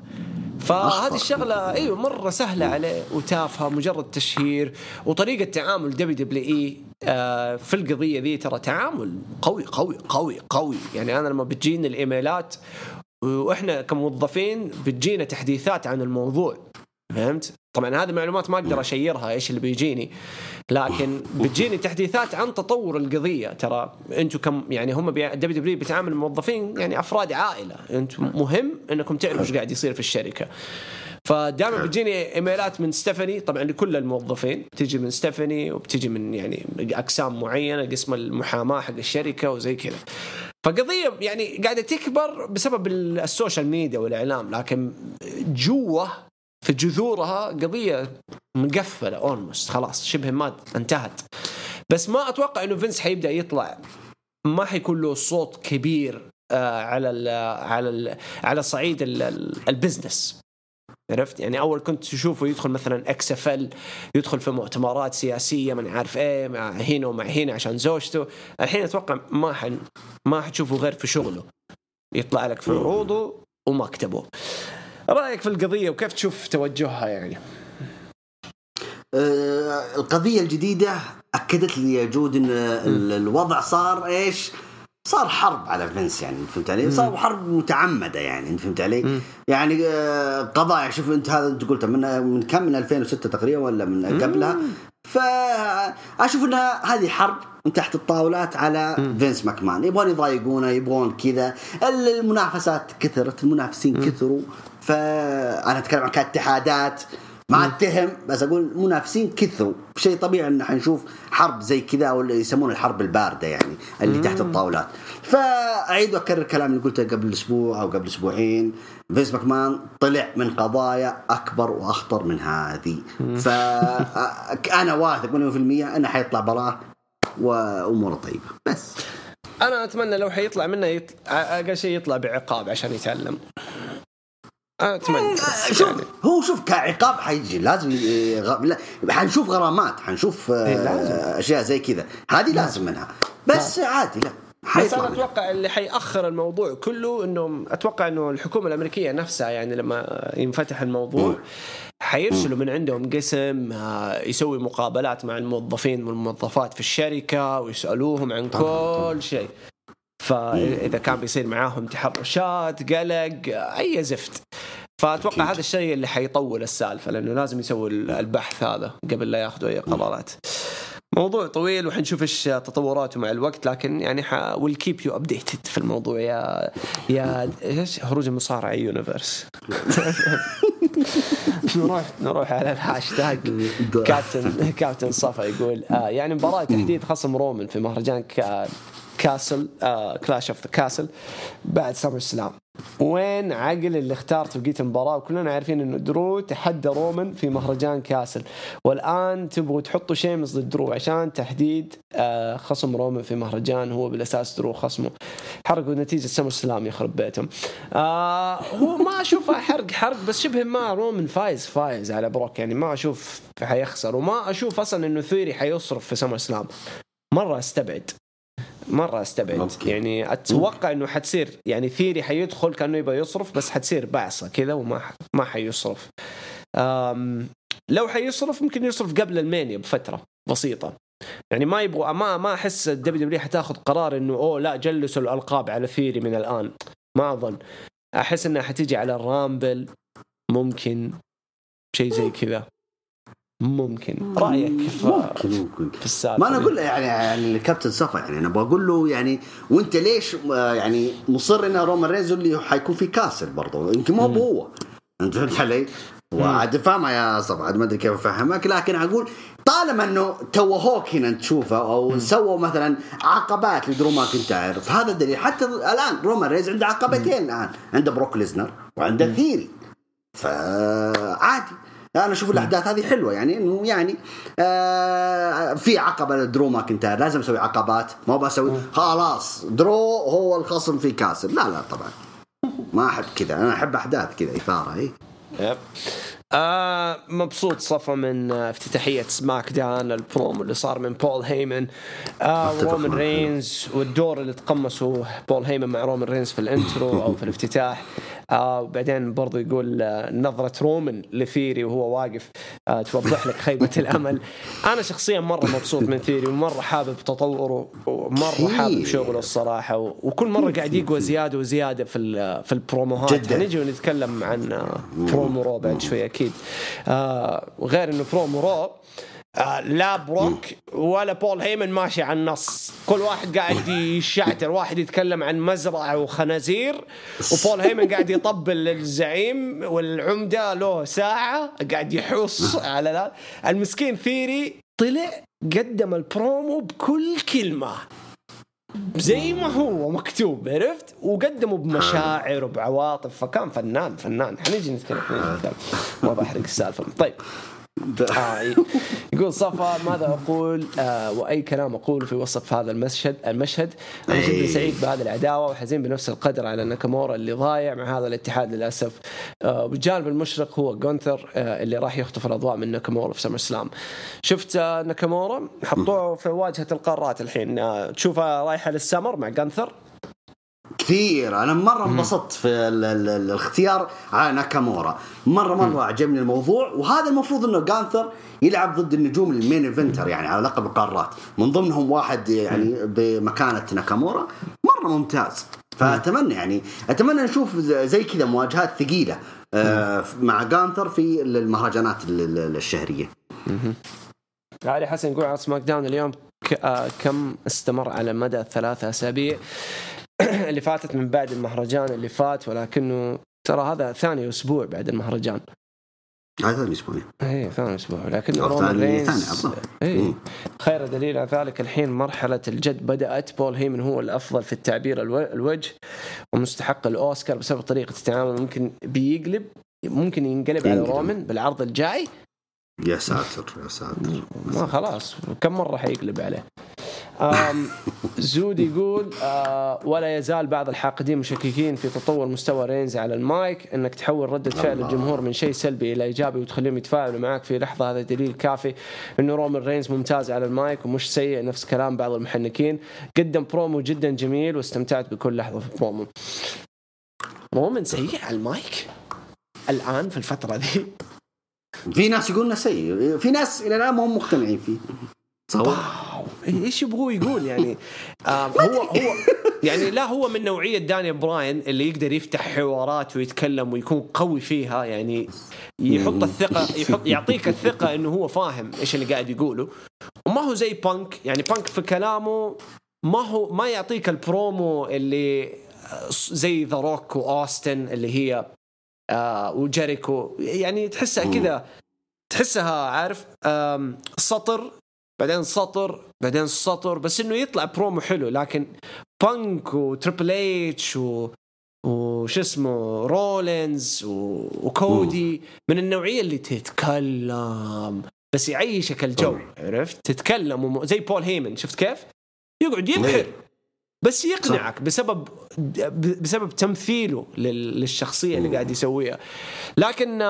فهذه الشغلة إيوه مرة سهلة عليه وتافهة مجرد تشهير وطريقة تعامل WWE آه، في القضية ذي ترى تعامل قوي قوي قوي قوي. يعني أنا لما بتجيني الإيميلات وإحنا كموظفين بتجينا تحديثات عن الموضوع. فهمت؟ طبعا هذه معلومات ما أقدر أشيرها إيش اللي بيجيني. لكن بتجيني تحديثات عن تطور القضية. ترى أنتم كم يعني هم WWE بيتعامل الموظفين يعني أفراد عائلة. أنتم مهم إنكم تعرفوا إيش قاعد يصير في الشركة. فدائما بتجيني إيميلات من ستيفاني طبعا لكل الموظفين. بتجي من ستيفاني وبتجي من يعني أقسام معينة قسم المحاماة حق الشركة وزي كذا. فقضية يعني قاعدة تكبر بسبب ال social media والإعلام. لكن جوه في جذورها قضية مقفلة almost خلاص شبه ما انتهت. بس ما أتوقع إنه فينس حيبدأ يطلع. ما حيكون له صوت كبير آه على ال على ال على صعيد ال business. عرفت؟ يعني أول كنت تشوفه يدخل مثلا إكس إف إل يدخل في مؤتمرات سياسية من عارف إيه مع هنا ومع هنا عشان زوجته. الحين أتوقع ما حن ما حتشوفه غير في شغله. يطلع لك في عروضه ومكتبه. رأيك في القضية وكيف تشوف توجهها يعني آه القضية الجديدة أكدت لي يا جود إن الوضع صار إيش؟ صار حرب على فينس يعني فهمت علي؟ صار حرب متعمدة يعني فهمت علي؟ مم. يعني آه قضايا شوف أنت هذا أنت قلت من من كم من 2006 تقريبا ولا من قبلها فأشوف إنها هذه حرب من تحت الطاولات على م. فينس ماكمان يبغون يضايقونه يبغون كذا المنافسات كثرت المنافسين. كثروا فأنا أتكلم عن كاتحادات ما أتهم بس أقول منافسين كثروا. شيء طبيعي إن حنشوف حرب زي كذا أو اللي يسمونه الحرب الباردة يعني اللي تحت الطاولات. فأعيد وأكرر الكلام اللي قلته قبل أسبوع أو قبل أسبوعين. فينس ماكمان طلع من قضايا أكبر وأخطر من هذه. فانا واثق مليون في المية إنه حيطلع براه وأموره طيبة. بس. أنا أتمنى لو حيطلع منه يطلع أقل شيء يطلع بعقاب عشان يتعلم أتمنى. إيه، شوف يعني. هو شوف كعقاب حيجي لازم يغ... حنشوف غرامات حنشوف آه، إيه أشياء زي كذا. هذه لازم منها. بس لا. عادي لا. بس أنا أتوقع اللي حيأخر الموضوع كله انه أتوقع إنه الحكومة الأمريكية نفسها يعني لما ينفتح الموضوع حيرسلوا من عندهم قسم آه، يسوي مقابلات مع الموظفين والموظفات في الشركة ويسألوهم عن كل شيء. فإذا كان بيصير معاهم تحرشات قلق أي زفت. فأتوقع هذا الشيء اللي حيطول السالفة لأنه لازم يسوي البحث هذا قبل لا ياخذوا أي قرارات. موضوع طويل وحنشوف إيش تطوراته مع الوقت لكن يعني we'll keep you updated في الموضوع. يا يا إيش؟ هروج المصارعة universe نروح نروح على ال hashtag captain captain صفا يقول آه يعني مباراة تحديد خصم رومان في مهرجان كا Castle Clash of the Castle بعد SummerSlam وين عقل اللي اختار توقيت المباراة؟ وكلنا عارفين انه درو تحدى رومان في مهرجان Castle والآن تبغوا تحطوا شيمس ضد درو عشان تحديد آه خصم رومان في مهرجان هو بالأساس درو خصمه. حرقوا نتيجة SummerSlam يخرب بيتهم. آه هو ما اشوفها حرق حرق بس شبه ما رومان فايز فايز على بروك. يعني ما أشوف حيخسر وما أشوف أصلا إنه ثيري حيصرف في SummerSlam مرة أستبعد. مرة أستبعد. ممكن. يعني أتوقع إنه حتصير يعني ثيري حيدخل كأنه يبغى يصرف بس حتصير بعصه كذا وما ما حيصرف. أم لو حيصرف ممكن يصرف قبل المانيا بفترة بسيطة. يعني ما يبغوا ما ما أحس ال WWE حتاخذ قرار إنه أوه لا جلسوا الألقاب على ثيري من الآن. ما أظن. أحس إنها حتيجي على ال Rumble ممكن شيء زي كذا. ممكن. رأيك في, ممكن ممكن. في السالفة ما أنا؟ أقول له يعني يعني الكابتن صفا يعني أنا بقول له يعني وأنت ليش آه، يعني مصر ان رومان رينز اللي حيكون في Castle برضه؟ يمكن ما هو هو أنت فهمت علي؟ وعاد فاهمها يا صفا عاد ما أدري كيف أفهمك لكن أقول طالما إنه توهوك هنا تشوفه أو سووا مثلا عقبات لدرو ماكنتاير فهذا دليل حتى الآن رومان رينز عنده عقبتين الآن عنده بروك ليزنر وعنده ثيري فعادي. أنا أشوف الأحداث هذه حلوة يعني إنه يعني آه في عقبة لدرو ماكنتاير لازم أسوي عقبات ما بسوي. خلاص درو هو الخصم في Castle لا لا طبعا. ما أحب كذا أنا أحب أحداث كذا إثارة اي yep. آه مبسوط صفا من آه افتتاحية SmackDown البرومو اللي صار من بول هيمن. آه رومان. رينز والدور اللي تقمصه بول هيمن مع رومان رينز في ال intro أو في الافتتاح. آه وبعدين برضو يقول آه نظرة رومان لثيري وهو واقف آه توضح لك خيبة الأمل. أنا شخصيا مرة مبسوط من ثيري ومرة حابب تطوره ومرة حابب. شغله الصراحة وكل مرة قاعد يقوى زيادة وزيادة في في البروموهات. جداً. هنجي ونتكلم عن آه، promo Raw بعد شوي أكيد. آه وغير إنه promo Raw آه لا بروك ولا بول هيمن ماشي على النص. كل واحد قاعد يشعتر واحد يتكلم عن مزرعة وخنازير وبول هيمن قاعد يطبل للزعيم والعمدة له ساعة قاعد يحوص على لا. المسكين ثيري طلع قدم البرومو بكل كلمة. زي ما هو مكتوب عرفت؟ وقدمه بمشاعر وبعواطف. فكان فنان فنان. حنيجي نتكلم حنيجي نتكلم. ما بحرق السالفة. طيب. آه يقول صفا ماذا أقول؟ آه وأي كلام أقول في وصف هذا المشهد المشهد. أنا جدا أي. سعيد بهذه العداوة وحزين بنفس القدر على ناكامورا اللي ضايع مع هذا الاتحاد للأسف. آه والجانب المشرق هو جونثر آه اللي راح يخطف الأضواء من ناكامورا في سمر سلام. شفت آه ناكامورا؟ حطوه في واجهة القارات الحين. آه تشوفها رايحة للسمر مع جونثر؟ كثير. أنا مرة انبسطت في ال ال ال الاختيار على ناكامورا. مره مرة عجبني الموضوع وهذا المفروض إنه جانثر يلعب ضد النجوم ال main eventer يعني على لقب القارات. من ضمنهم واحد يعني بمكانة ناكامورا. مرة ممتاز. فأتمنى يعني أتمنى نشوف زي كذا مواجهات ثقيلة آه، مع جانثر في المهرجانات ال- ال- الشهرية. علي حسن يقول على SmackDown اليوم ك- آه، كم استمر على مدى ثلاثة أسابيع؟ اللي فاتت من بعد المهرجان اللي فات ولكنه ترى هذا ثاني أسبوع بعد المهرجان. هذا الأسبوع إيه ثاني أسبوع. لكن رومان ثاني- رينز ثاني. إيه. مم. خير دليل على ذلك الحين مرحلة الجد بدأت. بول هيمن هو الأفضل في التعبير الو- الوجه ومستحق الأوسكار بسبب طريقة التعامل ممكن بيقلب ممكن ينقلب على. رومان بالعرض الجاي. يا ساتر يا ساتر. ما خلاص كم مرة حيقلب عليه؟ زود يقول آه ولا يزال بعض الحاقدين مشككين في تطور مستوى رينز على المايك إنك تحول ردة فعل. الجمهور من شيء سلبي إلى إيجابي وتخليهم يتفاعلوا معك في لحظة هذا دليل كافي إنه رومان رينز ممتاز على المايك ومش سيء نفس كلام بعض المحنكين. قدم برومو جدا جميل واستمتعت بكل لحظة في البرومو رومان سيء على المايك؟ الآن في الفترة ذي في ناس يقولون سيء. في ناس إلى الآن ما هم مقتنعين فيه. تصور؟ wow. إيش يبغوا يقول يعني؟ آه هو هو يعني لا هو من نوعية داني براين اللي يقدر يفتح حوارات ويتكلم ويكون قوي فيها يعني يحط الثقه يحط يعطيك الثقة إنه هو فاهم إيش اللي قاعد يقوله. وما هو زي بانك يعني بانك في كلامه ما هو ما يعطيك البرومو اللي زي ذا روك واوستن اللي هي آه وجيريكو يعني تحسها كذا تحسها عارف سطر بعدين سطر بعدين سطر بس إنه يطلع برومو حلو. لكن بانك وتريبل اتش و وش اسمه رولينز و... وكودي من النوعية اللي تتكلم بس يعيشك الجو عرفت؟ تتكلم وم... زي بول هيمن شفت كيف؟ يقعد يبحر. بس يقنعك بسبب بسبب تمثيله لل- للشخصية اللي قاعد يسويها. لكن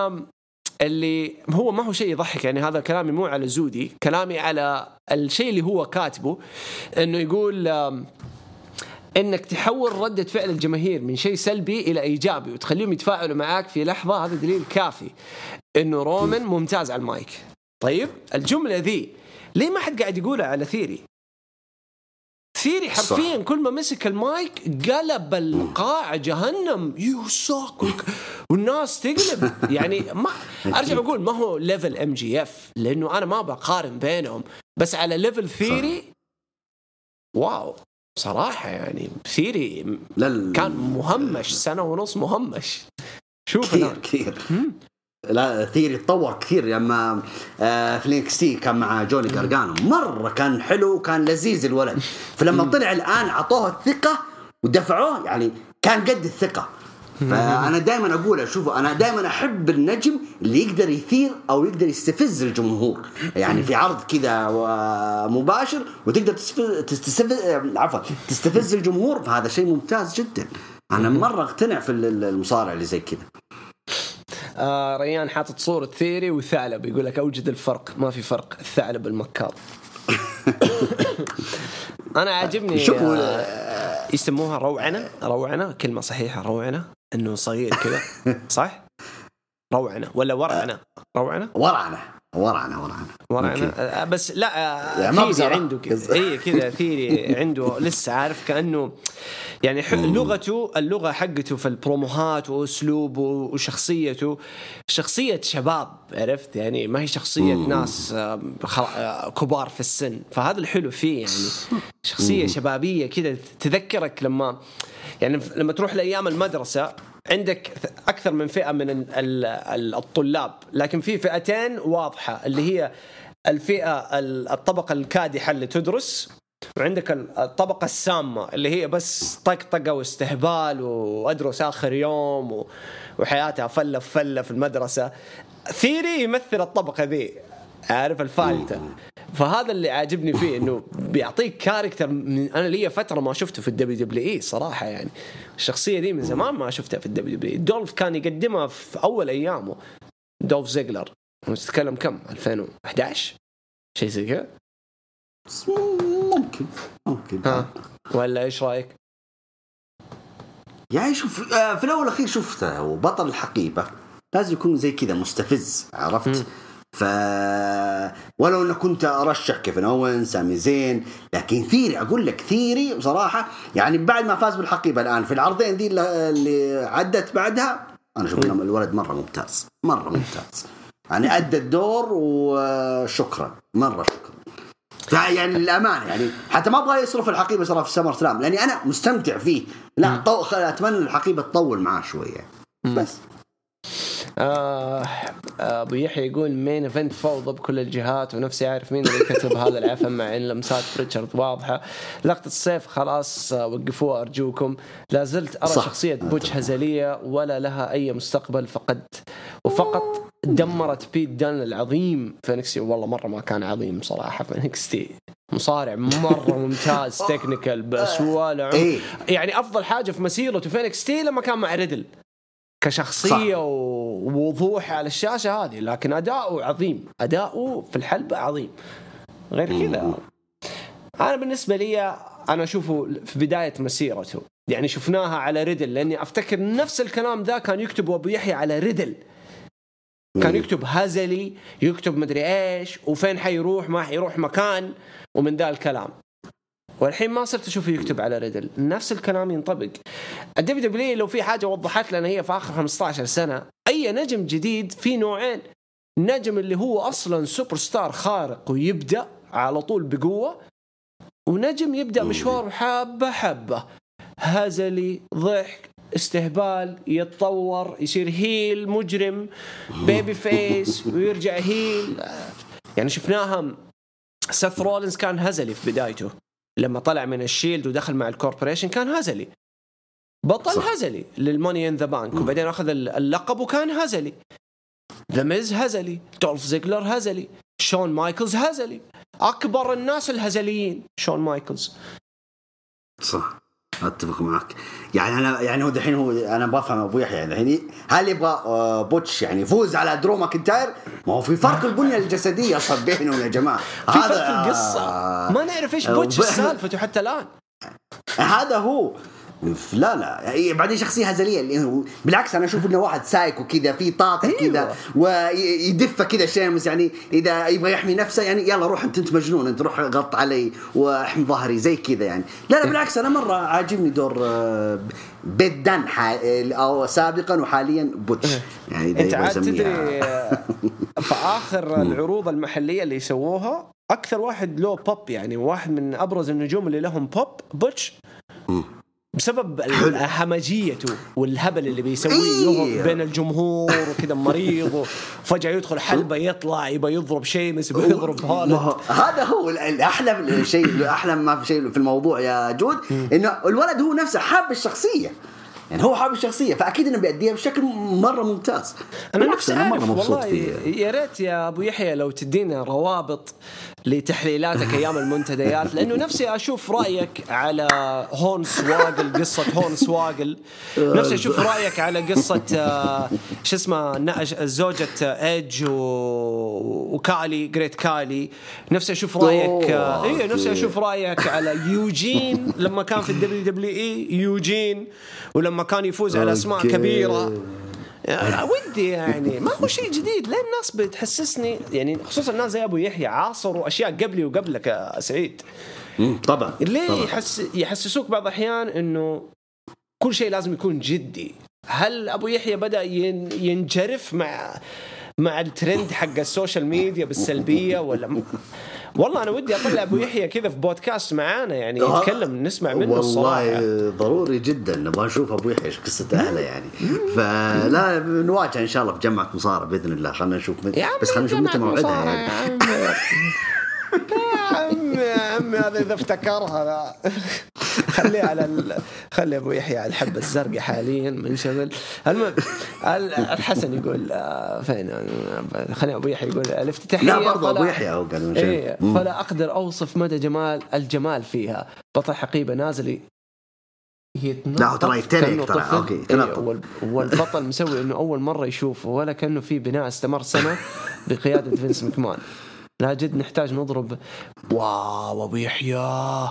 اللي هو ما هو شيء يضحك يعني هذا كلامي مو على زودي كلامي على الشيء اللي هو كاتبه إنه يقول إنك تحول ردة فعل الجماهير من شيء سلبي إلى إيجابي وتخليهم يتفاعلوا معاك في لحظة هذا دليل كافي إنه رومان ممتاز على المايك. طيب الجملة ذي ليه ما حد قاعد يقولها على ثيري؟ ثيري حرفيا كل ما مسك المايك قلب القاعة جهنم. you suck والناس تقلب. يعني ما أرجع أقول ما هو level MJF لأنه أنا ما بقارن بينهم. بس على level ثيري wow. صراحة يعني ثيري كان مهمش سنة ونص مهمش. شوف كثير. كثير. لا ثيري تطور كثير. لما آه في ال NXT كان مع جوني كارجانو مرة كان حلو وكان لذيذ الولد. فلما طلع الآن أعطوه الثقة ودفعوه يعني كان قد الثقة. فأنا دائما أقول اشوفه أنا دائما أحب النجم اللي يقدر يثير أو يقدر يستفز الجمهور. يعني في عرض كذا مباشر وتقدر تستفز, تستفز عفوا تستفز الجمهور. فهذا شيء ممتاز جدا. أنا مرة أقتنع في ال- المصارع اللي زي كذا. آه ريان حاطط صورة ثيري وثعلب يقول لك أوجد الفرق ما في فرق الثعلب المكار أنا عاجبني شوفوا آه يسموها روعنة روعنة كلمة صحيحة روعنة إنه صغير كذا صح؟ روعنة ولا ورعنة؟ روعنة. ورعنة. ورعنه ورعنة أوكي. آه، بس لا يعني ثيري. عنده كذا. اي كذا ثيري عنده لسه عارف كأنه يعني لغته اللغة حقته في البروموهات وأسلوبه وشخصيته شخصية شباب عرفت؟ يعني ما هي شخصية ناس آه، كبار في السن. فهذا الحلو فيه يعني. شخصية شبابية كذا تذكرك لما يعني لما تروح لأيام المدرسة عندك أكثر من فئة من ال- ال- الطلاب لكن في فئتين واضحة اللي هي الفئة ال- الطبقة الكادحة اللي تدرس وعندك ال- الطبقة السامة اللي هي بس طقطقة واستهبال وأدرس آخر يوم وحياتها فلة فلة في المدرسة. ثيري يمثل الطبقة ذي عارف الفالتة فهذا اللي عاجبني فيه إنه بيعطيك character من أنا لي فترة ما شفته في ال WWE صراحة يعني. الشخصية دي من زمان ما شفتها في ال WW دولف كان يقدمها في أول أيامه. دولف زيجلر. نتكلم كم؟ 2011 شيء زي كذا. ممكن. ممكن. ها. ولا إيش رأيك؟ يعني شوف آه، في الأول والأخير شفته هو بطل الحقيبة. لازم يكون زي كذا مستفز عرفت؟ ف ولو إنه كنت أرشح كيفن اوين سامي زين لكن ثيري أقول لك ثيري بصراحة يعني بعد ما فاز بالحقيبة الآن في العرضين دي اللي- عدت بعدها أنا أشوف انه الولد مرة ممتاز مرة ممتاز. يعني أدى الدور وشكرا مرة شكرا. يعني للامانه يعني حتى ما أبغى يصرف الحقيبة صراحة في سمر سلام لأني أنا مستمتع فيه. لا طو... أتمنى الحقيبة تطول معاه شوية. بس. آه أبو يحيى يقول main event فوضى بكل الجهات ونفسي أعرف مين اللي كتب هذا العفن مع ان لمسات ريتشارد واضحة. لقطة الصيف خلاص وقفوها أرجوكم. لا زلت أرى صح. شخصية بوتش هزلية ولا لها أي مستقبل فقد وفقط دمرت بيت دان العظيم. في NXT والله مرة ما كان عظيم صراحة في NXT مصارع مرة ممتاز technical بس ولا إيه. يعني أفضل حاجة في مسيرته في NXT لما كان مع ريدل. كشخصية صح. ووضوح على الشاشة هذه لكن أداؤه عظيم. أداؤه في الحلبه عظيم. غير كذا أنا بالنسبة لي أنا أشوفه في بداية مسيرته. يعني شفناها على ريدل لأني أفتكر نفس الكلام ذا كان يكتبه ابو يحيى على ريدل. كان يكتب هزلي يكتب مدري إيش وفين حيروح ما حيروح مكان ومن ذا الكلام. والحين ما صرت أشوفه يكتب على ريدل. نفس الكلام ينطبق. ال WW لو في حاجة وضحت لنا هي في آخر 15 سنة أي نجم جديد في نوعين. نجم اللي هو أصلا سوبر ستار خارق ويبدأ على طول بقوة ونجم يبدأ مشواره حبه حبه هزلي ضحك استهبال يتطور يصير heel مجرم babyface ويرجع heel. يعني شفناها سيث رولينز كان هزلي في بدايته. لما طلع من الشيلد ودخل مع الكوربوريشن كان هزلي. بطل صح. هزلي لل Money in the Bank وبعدين أخذ اللقب وكان هزلي. ذا ميز هزلي دولف زيجلر هزلي شون مايكلز هزلي. أكبر الناس الهزليين شون مايكلز. صح. أتفق معك. يعني أنا يعني هو دحين هو أنا بفهم ابو يحيى يعني الحين هل يبغى آه، بوتش يعني يفوز على درو ماكنتاير؟ ما هو في فرق البنية الجسدية أصلا بينهم يا جماعة. في فرق القصة. ما نعرف إيش بوتش سالفته حتى الآن. هذا هو. لا لا. يعني بعدين شخصية هزلية بالعكس أنا أشوف إنه واحد سايكو كذا في طاقة أيوة. كذا ويدف كذا شيمس يعني إذا يبغى يحمي نفسه يعني يلا روح أنت أنت مجنون أنت روح غط علي واحمي ظهري زي كذا يعني. لا لا بالعكس أنا مرة عاجبني دور آه، بيت دان أو سابقا وحاليا بوتش. يعني أنت عاد تدري آه، في آخر العروض المحلية اللي سووها أكثر واحد له بوب يعني واحد من أبرز النجوم اللي لهم بوب بوتش. بسبب همجيته والهبل اللي بيسويه إيه. بين الجمهور وكذا مريض وفجأة يدخل حلبة يطلع يبغى يضرب شيء يبغى يضرب هذا هذا هو الاحلى شيء أحلى ما في شيء في الموضوع يا جود إنه الولد هو نفسه حاب الشخصية. يعني هو حابب الشخصية فأكيد إنه بيأديها بشكل مرة ممتاز. أنا نفسي أنا مرة مبسوط فيه يا ريت يا أبو يحيى لو تدينا روابط لتحليلاتك أيام المنتديات لأنه نفسي أشوف رأيك على هون سواقل قصة هون سواقل نفسي أشوف رأيك على قصة آه، شو اسمه زوجة إيدج وكالي جريت كالي. نفسي أشوف رأيك آه، اي نفسي أشوف رأيك على يوجين لما كان في ال WWE يوجين ولما كان يفوز على أسماء كبيرة. ودي يعني ما هو شيء جديد. ليه الناس بتحسسني يعني خصوصا الناس زي أبو يحيى عاصروا أشياء قبلي وقبلك يا سعيد. طبعا ليه طبعا. يحس يحسسوك بعض الأحيان إنه كل شيء لازم يكون جدي. هل أبو يحيى بدأ ينجرف مع مع الترند حق ال social media بالسلبية ولا والله أنا ودي أطلع أبو يحيى كذا في بودكاست معانا يعني آه. يتكلم نسمع منه الصراحة. والله ضروري جدا نبغى نشوف أبو يحيى إيش قصة أهله يعني. فلا نواجه إن شاء الله في جمعه مصارعة بإذن الله. خلينا نشوف بس خلينا نشوف متى موعدها يعني. عمي عمي هذا إذا افتكرها خليه على ال... خلي أبو يحيى على الحبة الزرقاء حاليا منشغل المهم الحسن يقول آه، فين؟ خلينا أبو يحيى يقول الافتتاحية لا برضه أبو يحيى هو قال إيه فلا أقدر أوصف مدى جمال الجمال فيها. بطل حقيبة نازل لا هو ترى يتريق ترى. okay إيه والبطل مسوي إنه أول مرة يشوفه ولا كأنه في بناء استمر سنة بقيادة فينس مكمان. لا جد نحتاج نضرب. wow أبو يحيى.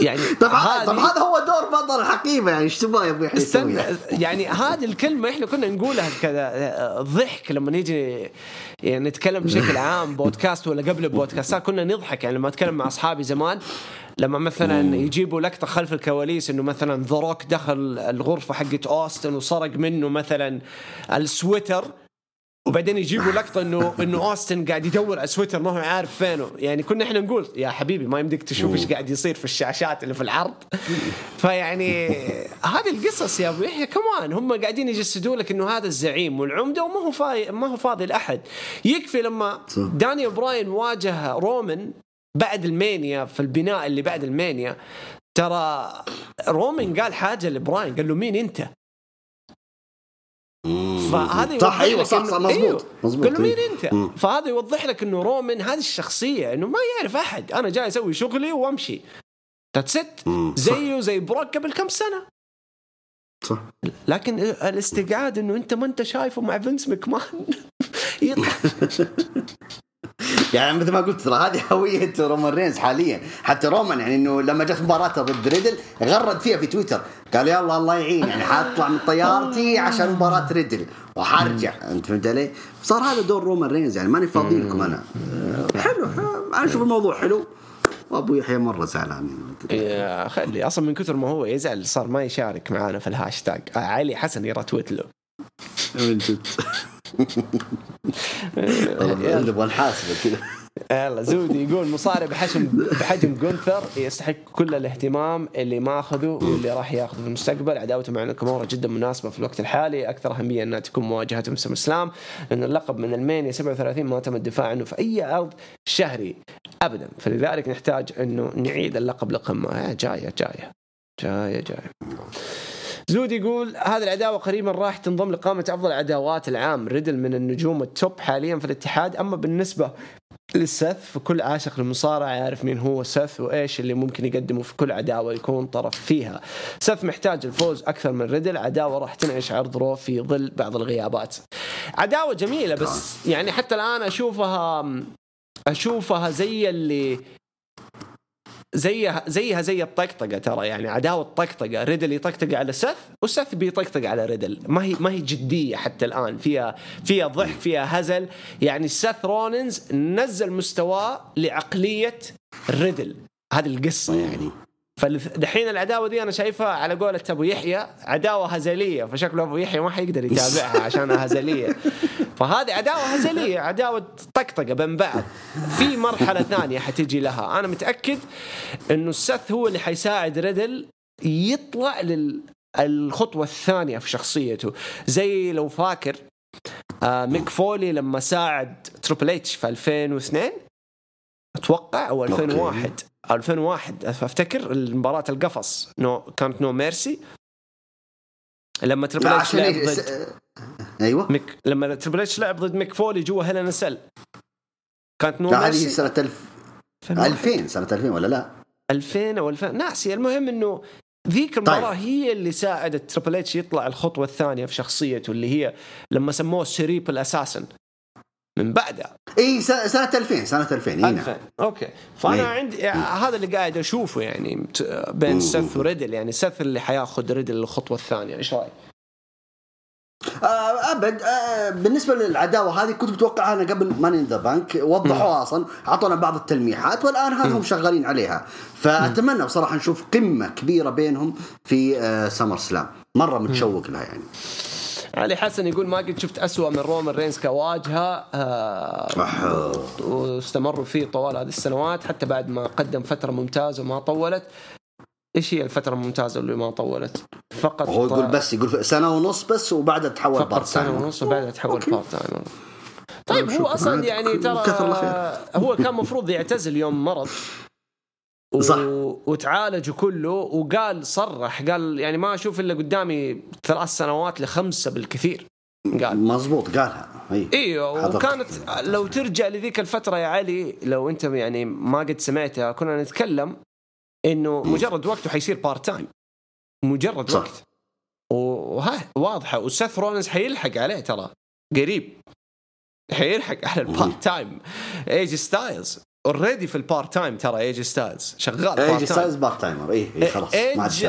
يعني طب طب هذا هو دور بطل الحقيبه يعني إيش تبغى يا أبو يحيى يعني هذه الكلمة إحنا كنا نقولها كذا ضحك لما نيجي يعني نتكلم بشكل عام بودكاست ولا قبل البودكاست كنا نضحك. يعني لما أتكلم مع أصحابي زمان لما مثلا يجيبوا لقطة خلف الكواليس إنه مثلا ذا روك دخل الغرفة حقت أوستن وسرق منه مثلا السويتر وبعدين يجيبوا لقطة انه إنه أوستن قاعد يدور على سويتر ما هو عارف فينه. يعني كنا إحنا نقول يا حبيبي ما يمديك تشوف إيش قاعد يصير في الشاشات اللي في العرض. فيعني هذه القصص يا أبو يحيى كمان هم قاعدين يجسدوا لك إنه هذا الزعيم والعمدة وما هو فاي ما هو فاضي لأحد. يكفي لما داني براين واجه رومان بعد المانيا في البناء اللي بعد المانيا. ترى رومان قال حاجة لبراين قال له مين أنت؟ فهذا صح أيوه صح صح مضبوط أيوه. مضبوط قال له مين أنت؟ مم. فهذا يوضح لك إنه رومان هذه الشخصية إنه ما يعرف أحد. أنا جاي أسوي شغلي وأمشي. ست زيه زي بروك قبل كم سنة. صح. لكن الاستقعاد إنه أنت ما أنت شايفه مع فينس مكمان. يعني مثل ما قلت ترى هذه هوية رومان رينز حاليا. حتى رومان يعني إنه لما جت مباراته ضد ريدل غرد فيها في تويتر. قال يلا الله يعين يعني حاطلع من طيارتي عشان مباراة ريدل. وحرجع. أنت فهمت علي؟ صار هذا دور رومان رينز يعني ماني فاضي لكم أنا حلو أنا أشوف الموضوع حلو. وأبو يحيى مرة زعلان يا خلي أصلا من كثر ما هو يزعل صار ما يشارك معانا في الهاشتاج. علي حسن يرتويت له. من جد. نبغى نحاسبه كذا. يلا زودي يقول مصارع بحجم بحجم جونثر يستحق كل الاهتمام اللي ما اخذه واللي راح ياخذه في المستقبل. عداوته مع ناكامورا جدا مناسبة في الوقت الحالي. أكثر أهمية أنها تكون مواجهته في سم إسلام لأن اللقب من المانيا 37 ما تم الدفاع عنه في أي عرض شهري ابدا. فلذلك نحتاج أنه نعيد للقب قيمة. جاية جاية. جاية جاية. زود يقول هذه العداوة قريبا راح تنضم لقائمة أفضل عداوات العام ريدل من النجوم ال top حاليا في الاتحاد. أما بالنسبة للسث فكل عاشق للمصارعة يعرف مين هو سث وإيش اللي ممكن يقدمه في كل عداوة يكون طرف فيها. سث محتاج الفوز أكثر من ريدل. عداوة راح تنعش عرض Raw في ظل بعض الغيابات. عداوة جميلة بس يعني حتى الآن أشوفها أشوفها زي اللي زيها زيها زي الطقطقة ترى يعني عداوة طقطقة. ريدل يطقطق على سث وسث بيطقطق على ريدل. ما هي ما هي جدية حتى الآن. فيها فيها ضحك فيها هزل. يعني سث رولنز نزل مستواه لعقلية ريدل. هذه القصة يعني. فدحين العداوة دي أنا شايفها على قولة أبو يحيى عداوة هزلية. فشكله أبو يحيى ما حيقدر يتابعها عشانها هزلية. فهذه عداوة هزلية عداوة طقطقة بين بعض. في مرحلة ثانية حتجي لها. أنا متأكد إنه السث هو اللي حيساعد ريدل يطلع للخطوه الثانية في شخصيته. زي لو فاكر آه ميك فولي لما ساعد تريبل اتش في 2002 أتوقع أو 2001 2001 أفتكر المباراة القفص. no كانت No Mercy. لما تريبل اتش لعب ضد أيوه. ميك لما تريبل اتش لعب ضد ميك فولي جوا Hell in a Cell. كانت No Mercy هذه سنة 1000 2000 سنة 2000 ولا لا؟ 2000 أو 2000 ناسي المهم إنه ذيك المباراة طيب. هي اللي ساعدت تريبل اتش يطلع الخطوة الثانية في شخصيته اللي هي لما سموه Cerebral Assassin من بعدها إي سنة 2000 سنة 2000 اي 2000 أوكي. فأنا إيه. عندي هذا اللي قاعد أشوفه يعني بين سث وريدل. يعني سث اللي حياخذ ريدل الخطوة الثانية. إيش رأيك؟ آه أبد آه بالنسبة للعداوة هذه كنت متوقعها أنا قبل Money in the Bank وضحوها أصلا اعطونا بعض التلميحات والآن هم شغالين عليها. فأتمنى بصراحة نشوف قمة كبيرة بينهم في آه SummerSlam. مرة متشوق لها يعني. علي حسن يقول ما قد شفت أسوأ من رومان رينز كواجهة آه واستمروا فيه طوال هذه السنوات حتى بعد ما قدم فترة ممتازة وما طولت. إيش هي الفترة الممتازة اللي ما طولت؟ فقط هو يقول بس يقول سنة ونص بس وبعدها تحول part سنة ونص وبعدها تحول part time طيب هو أصلا يعني ترى هو كان المفروض يعتزل يوم مرض. صح. وتعالج كله وقال صرح قال يعني ما أشوف إلا قدامي ثلاث سنوات لخمسة بالكثير قال. مزبوط قالها. إي. أيوه وكانت لو ترجع لذيك الفترة يا علي لو أنت يعني ما قد سمعتها كنا نتكلم إنه مجرد وقته حيصير بارت تايم مجرد صح. وقت. وها واضحة. وسيث رولنز حيلحق عليه ترى قريب. حيلحق على البارت تايم ايج ستايلز. اوريدي في البارت تايم ترى ايج ستايلز شغال ايج ستايلز بارت تايمر اي اي خلاص. ايج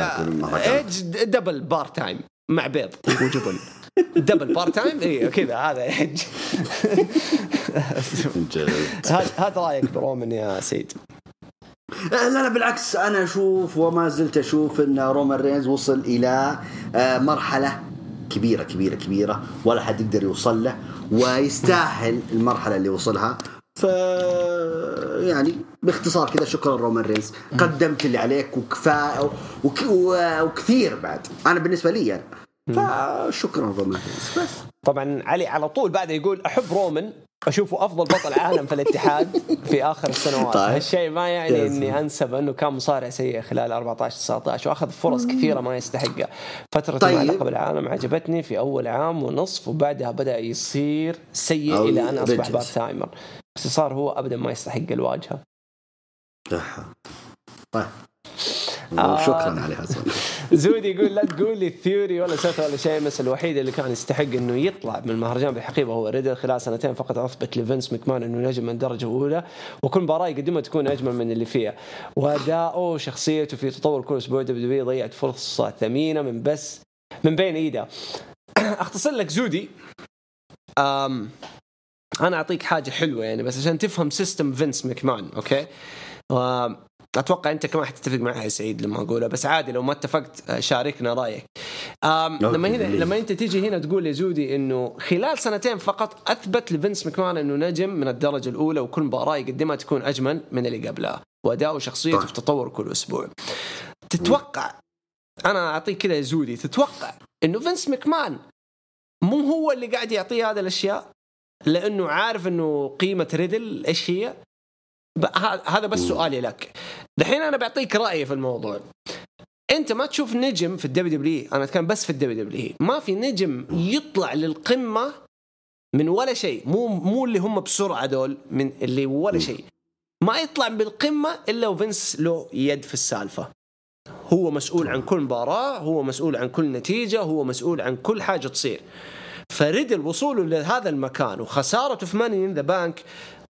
ايج دبل بارت تايم مع بيض. وجبن دبل بارت تايم اي كذا هذا ايج هذا رأيك برومان يا سيد؟ لا لا بالعكس. أنا أشوف وما زلت أشوف إن رومان رينز وصل إلى آه، مرحلة كبيرة كبيرة كبيرة ولا حد يقدر يوصل له ويستاهل المرحلة اللي وصلها. ف يعني باختصار كذا شكرا رومان رينز. قدمت اللي عليك وكفاء وك... وكثير بعد. أنا بالنسبة لي يعني. فشكرا رومان رينز. بس. طبعا علي على طول بعد يقول أحب رومان أشوفه أفضل بطل عالم في الاتحاد في آخر السنوات. طيب. هالشيء ما يعني إني أنسب أنه كان مصارع سيء خلال 14 19 وأخذ فرص كثيرة ما يستحقها. فترة طيب. مع لقب العالم عجبتني في أول عام ونصف وبعدها بدأ يصير سيء إلى أن أصبح بار تايمر. باختصار هو ابدا ما يستحق الواجهة. طيب. آه. شكرا على هذا. زودي يقول لا تقول لي ثيوري ولا سيث ولا شيء بس الوحيد اللي كان يستحق إنه يطلع من المهرجان بالحقيقة هو ريدل خلال سنتين فقط أثبت لفينس مكمان إنه نجم من درجة أولى وكل مباراة يقدمها تكون أجمل من اللي فيها. وأداؤه وشخصيته في تطور كل أسبوع دبليو ضيعت فرصة ثمينة من بس من بين إيده. أختصر لك زودي. أم أنا أعطيك حاجة حلوة يعني بس عشان تفهم system فينس مكمان أوكي أتوقع أنت كمان حتتفق معي يا سعيد لما اقولها بس عادي لو ما اتفقت شاركنا رأيك لما هنا؟ لما أنت تيجي هنا تقول يا زودي إنه خلال سنتين فقط أثبت لفينس مكمان إنه نجم من الدرجة الأولى وكل مباراة يقدمها تكون أجمل من اللي قبلها واداؤه وشخصيته طيب. في تطور كل أسبوع تتوقع أنا أعطيك كذا يا زودي تتوقع إنه فينس مكمان مو هو اللي قاعد يعطيه هذه الأشياء لأنه عارف إنه قيمة ريدل إيش هي؟ هذا بس سؤالي لك. دحين أنا بعطيك رأيي في الموضوع. أنت ما تشوف نجم في الدبليو دبليو أنا أتكلم بس في الدبليو دبليو ما في نجم يطلع للقمة من ولا شيء. مو مو اللي هم بسرعة دول من اللي ولا شيء. ما يطلع بالقمة إلا وفنس له يد في السالفة. هو مسؤول عن كل مباراة هو مسؤول عن كل نتيجة هو مسؤول عن كل حاجة تصير. فريدل وصوله لهذا المكان. وخسارته في Money in the Bank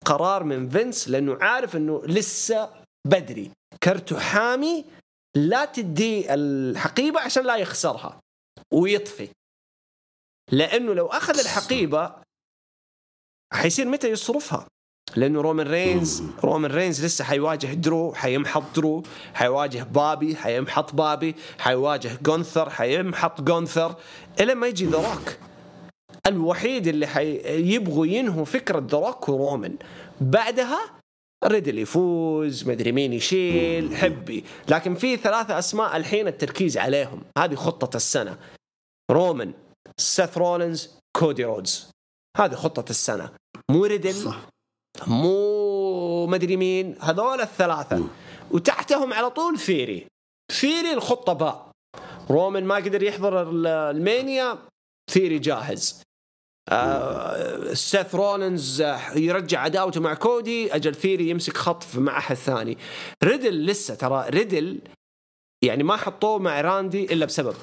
قرار من فينس لأنه عارف إنه لسه بدري. كرته حامي لا تدي الحقيبة عشان لا يخسرها. ويطفي. لأنه لو أخذ الحقيبة حيصير متى يصرفها؟ لأنه رومان رينز رومان رينز لسه حيواجه درو حيمحط درو حيواجه بابي حيمحط بابي حيواجه جونثر حيمحط جونثر إلى ما يجي ذا روك الوحيد اللي حي... يبغوا ينهوا فكرة روك ورومان بعدها ريدل يفوز مدري مين يشيل حبي. لكن في ثلاثة أسماء الحين التركيز عليهم. هذه خطة السنة. رومان سيث رولينز كودي رودز. هذه خطة السنة. مو ريدل صح. مو مدري مين. هذول الثلاثة. وتحتهم على طول ثيوري. ثيوري الخطة باء. رومان ما قدر يحضر ال- المانيا ثيوري جاهز. آه سيث رولينز آه، يرجع عداوته مع كودي. أجل ثيوري يمسك خطف مع أحد ثاني. ريدل لسه ترى ريدل يعني ما حطوه مع راندي إلا بسبب.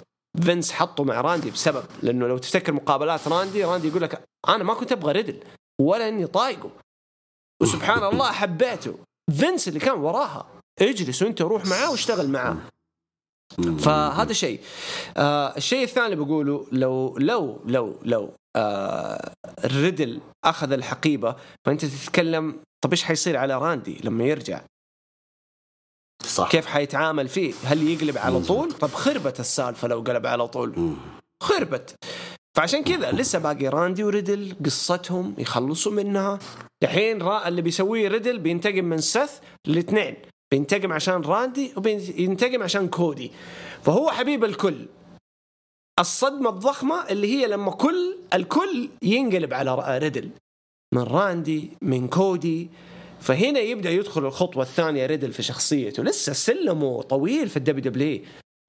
فينس حطه مع راندي بسبب لأنه لو تفتكر مقابلات راندي راندي يقول لك أنا ما كنت أبغى ريدل ولا إني طايقه. وسبحان الله حبيته. فينس اللي كان وراها اجلس وأنت روح معاه واشتغل معاه. فهذا شيء. آه الشيء الثاني بقوله لو لو لو لو آه ريدل أخذ الحقيبة فأنت تتكلم طب إيش حيصير على راندي لما يرجع؟ صح. كيف حيتعامل فيه؟ هل يقلب على طول؟ طب خربت السالفة لو قلب على طول. خربت. فعشان كذا لسه باقي راندي وريدل قصتهم يخلصوا منها. الحين ترى اللي بيسويه ريدل بينتقم من سث الاثنين بينتقم عشان راندي وبينتقم عشان كودي. فهو حبيب الكل. الصدمة الضخمة اللي هي لما كل الكل ينقلب على ريدل. من راندي من كودي. فهنا يبدأ يدخل الخطوة الثانية ريدل في شخصيته. لسه سلمه طويل في ال WW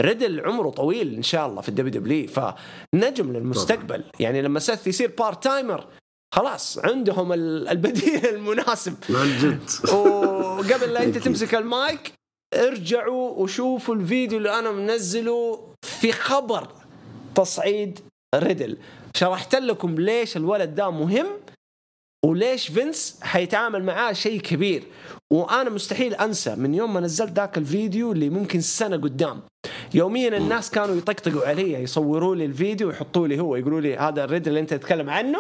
ريدل عمره طويل إن شاء الله في ال WW فنجم للمستقبل. يعني لما سث يصير part timer خلاص عندهم ال- البديل المناسب. من جد وقبل لا أنت تمسك المايك ارجعوا وشوفوا الفيديو اللي أنا منزله في خبر. تصعيد ريدل. شرحت لكم ليش الولد ده مهم وليش فينس حيتعامل معاه شيء كبير. وأنا مستحيل أنسى من يوم ما نزلت ذاك الفيديو اللي ممكن سنة قدام. يوميا الناس كانوا يطقطقوا علي يصوروا لي الفيديو ويحطوا لي هو يقولوا لي هذا الريدل اللي أنت تتكلم عنه.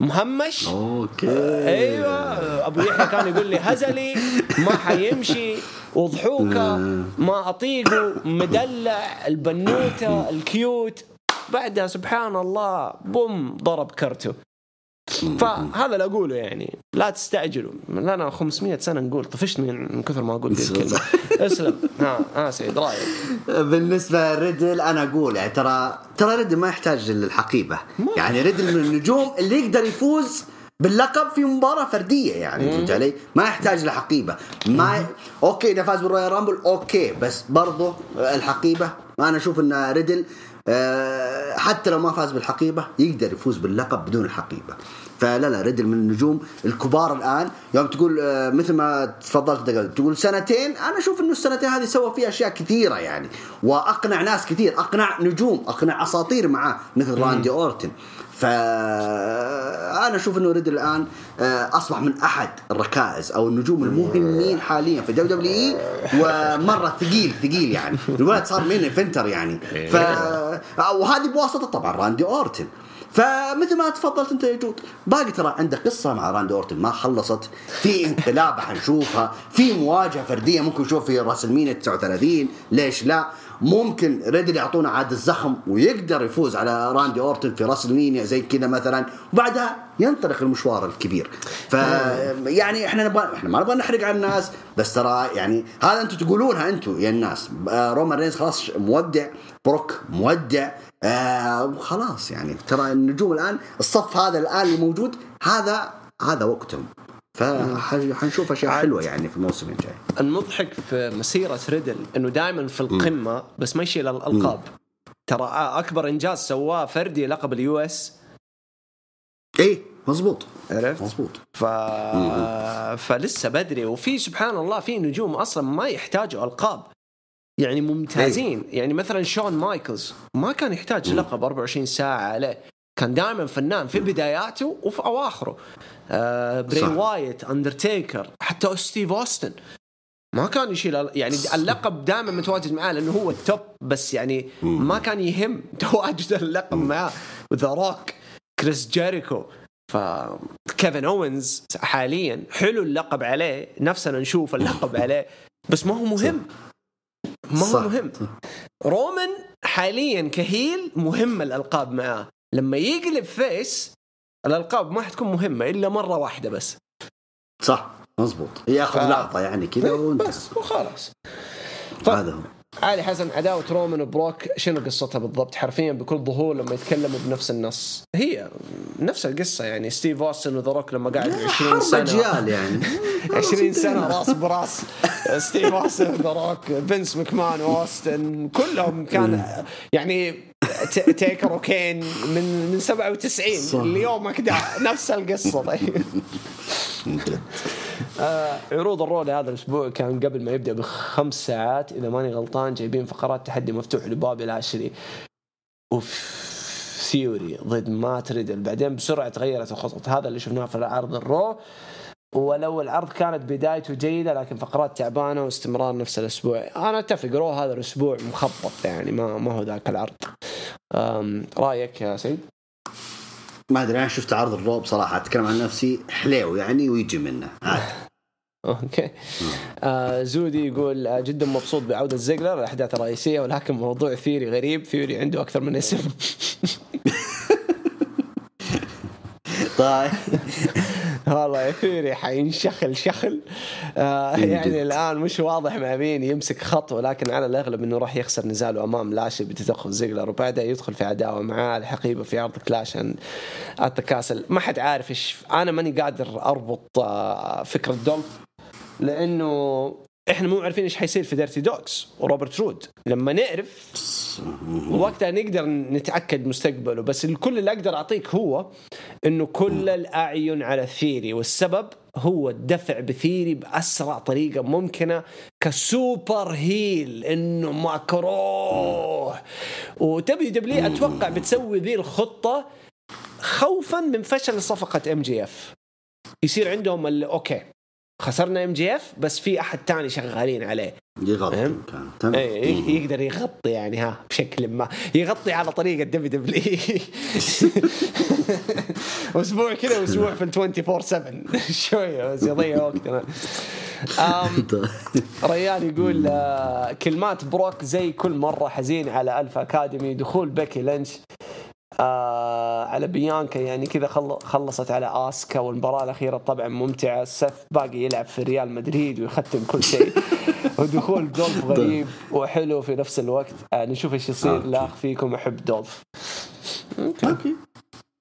مهمش؟ أوكي. أيوه. أبو يحيى كان يقول لي هزلي ما حيمشي وضحوكه ما اطيقه مدلع البنوتة ال cute. بعدها سبحان الله بوم ضرب كرته. فهذا اللي أقوله يعني. لا تستعجلوا. لنا 500 سنة نقول طفشت من كثر ما أقول ذي الكلمة. اسلم. ها ها سيد رأيك؟ بالنسبة لريدل أنا أقول يعني ترى ترى ريدل ما يحتاج للحقيبة. يعني ريدل من النجوم اللي يقدر يفوز باللقب في مباراة فردية يعني فهمت علي؟ ما يحتاج لحقيبة. ما ي... أوكي إذا فاز بال Royal Rumble أوكي بس برضه الحقيبة أنا أشوف إن ريدل حتى لو ما فاز بالحقيبة يقدر يفوز باللقب بدون الحقيبة. فلا لا ريدل من النجوم الكبار الآن. يوم تقول آه، مثل ما تفضلت تقول سنتين؟ أنا أشوف إنه السنتين هذه سوى فيها أشياء كثيرة يعني وأقنع ناس كثير. أقنع نجوم أقنع أساطير معاه مثل راندي أورتن. فأنا أشوف إنه ريدل الآن آه، أصبح من أحد الركائز أو النجوم المهمين حاليا في WWE ومرة ثقيل ثقيل يعني. الولد صار main eventer يعني. ف وهذه بواسطة طبعا راندي أورتن. فمثل ما تفضلت أنت يا جود باقي ترى عنده قصة مع راندي أورتن ما خلصت. في انقلابه حنشوفها في مواجهة فردية ممكن نشوف في WrestleMania 39 ليش لا؟ ممكن ريدل يعطونا عاد الزخم ويقدر يفوز على راندي اورتن في WrestleMania زي كذا مثلا. وبعدها ينطلق المشوار الكبير. ف يعني إحنا نبغى إحنا ما نبغى نحرق على الناس بس ترى يعني هذا أنتم تقولونها أنتم يا الناس. آه، رومان رينز خلاص مودع بروك مودع. آه خلاص يعني ترى النجوم الآن الصف هذا الآن اللي موجود هذا هذا وقتهم. فحنشوف أشياء حلوة يعني في الموسم الجاي. المضحك في مسيرة ريدل إنه دائما في القمة بس ما يشيل الألقاب. ترى أكبر إنجاز سواه فردي لقب ال US. إيه مزبوط عرفت؟ مزبوط ف... فلسه بدري. وفي سبحان الله في نجوم أصلا ما يحتاجوا ألقاب. يعني ممتازين. يعني مثلا شون مايكلز ما كان يحتاج لقب 24 ساعة عليه. كان دائما فنان في بداياته وفي أواخره. آه بري صح. وايت اندرتيكر حتى ستيف أوستن. ما كان يشيل يعني اللقب دائما متواجد معاه لأنه هو ال top بس يعني ما كان يهم تواجد اللقب معاه. ذا روك كريس جيريكو فكيفن اوينز حاليا. حلو اللقب عليه. نفسنا نشوف اللقب عليه. بس ما هو مهم. ما هو. مهم. رومان حاليا ك heel مهم الألقاب معاه. لما يقلب face الألقاب ما حتكون مهمة إلا مرة واحدة بس. صح مزبوط. ياخذ ف- لقطه يعني كذا وانت بس وخلاص. طيب. هذا هو. علي حسن عداوة رومان وبروك شنو قصتها بالضبط؟ حرفيا بكل ظهور لما يتكلموا بنفس النص. هي نفس القصة يعني ستيف أوستن وذا روك لما قعد 20 حرب سنة. أجيال يعني. 20 سنة راس براس. ستيف أوستن ذا روك فينس مكمان أوستن كلهم كان يعني ت- تيكر وكين من من 97 صح. اليوم كذا نفس القصة. طيب. آه، عروض ال Raw هذا الأسبوع كان قبل ما يبدأ بخمس ساعات. إذا ماني غلطان جايبين فقرات تحدي مفتوح لبابي العشري أوف ثيوري ضد مات ريدل بعدين بسرعة تغيرت الخطط. هذا اللي شفناه في عرض ال Raw ولو العرض كانت بدايته جيدة لكن فقرات تعبانة واستمرار نفس الأسبوع. أنا أتفق Raw هذا الأسبوع مخبط يعني ما ما هو ذاك العرض. رأيك يا سيد؟ ما أدري أنا شفت عرض ال Raw صراحة أتكلم عن نفسي حليو يعني ويجي منه عادي أوكي. آه. زودي يقول آه جدا مبسوط بعودة زيجلر للأحداث الرئيسية ولكن موضوع ثيوري غريب ثيوري عنده أكثر من اسم. طيب. والله يا ثيوري حينشخل شخل. آه يعني الآن مش واضح مع مين يمسك خط ولكن على الأغلب إنه راح يخسر نزاله امام لاشلي بتدخل زيجلر وبعدها يدخل في عداوة معاه الحقيبة في عرض Clash التكاسل ما حد عارف إيش أنا ماني قادر أربط آه فكرة دولف لأنه إحنا مو عارفين إيش حيصير في Dirty Dawgs وروبرت رود. لما نعرف وقتها نقدر نتأكد مستقبله بس الكل اللي أقدر أعطيك هو إنه كل الأعين على ثيري والسبب هو الدفع بثيري بأسرع طريقة ممكنة ك super heel إنه مكروه و WWE أتوقع بتسوي ذي الخطة خوفا من فشل صفقة MJF يصير عندهم okay خسرنا MJF بس في أحد تاني شغالين عليه. يغطي؟ كان. إيه ي- يقدر يغطي يعني ها بشكل ما. يغطي على طريقة WWE أسبوع كذا واسبوع في ال 24 7 شوية بس يضيع وقتنا أم، ريان يقول آه، كلمات بروك زي كل مرة حزين على Alpha Academy. دخول بيكي لينش آه على بيانكا يعني كذا خل- خلصت على آسكا والمباراة الأخيرة طبعا ممتعة. سيث باقي يلعب في ريال مدريد ويختم كل شيء. ودخول دولف غريب وحلو في نفس الوقت. آه نشوف إيش يصير. لا أخفيكم أحب دولف. okay.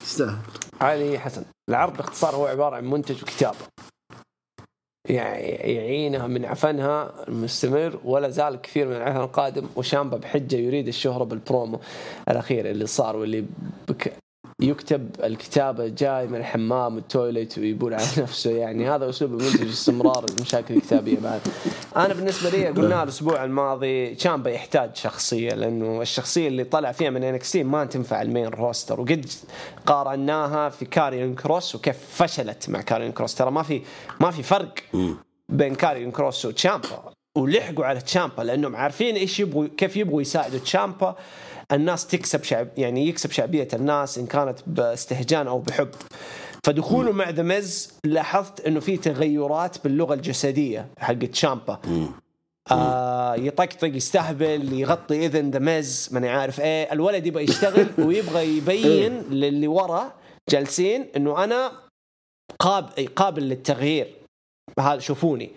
يستاهل. علي حسن العرض باختصار هو عبارة عن منتج وكتابة. يعني يعينها من عفنها المستمر ولا زال كثير من العفن القادم. وشامبا بحجة يريد الشهرة بالبرومو الأخير اللي صار واللي بك يكتب الكتابة جاي من الحمام وال toilet ويبول على نفسه. يعني هذا أسلوب المنتج استمرار المشاكل الكتابية بعد. أنا بالنسبة لي قلنا الأسبوع الماضي شامبا يحتاج شخصية لأنه الشخصية اللي طلع فيها من NXT ما تنفع ال main roster. وقد قارناها في كاريون كروس وكيف فشلت مع كاريون كروس. ترى ما في ما في فرق بين كاريون كروس وتشامبا. ولحقوا على تشامبا لأنهم عارفين إيش يبغوا كيف يبغوا يساعدوا تشامبا. الناس تكسب شعب يعني يكسب شعبية الناس إن كانت باستهجان أو بحب. فدخوله مع The Miz لاحظت إنه في تغيرات باللغة الجسدية حقت تشامبا. آه يطقطق يستهبل يغطي إذن The Miz ماني عارف إيه. الولد يبغى يشتغل ويبغى يبين للي ورا جالسين إنه أنا قاب قابل للتغيير. هذا شوفوني.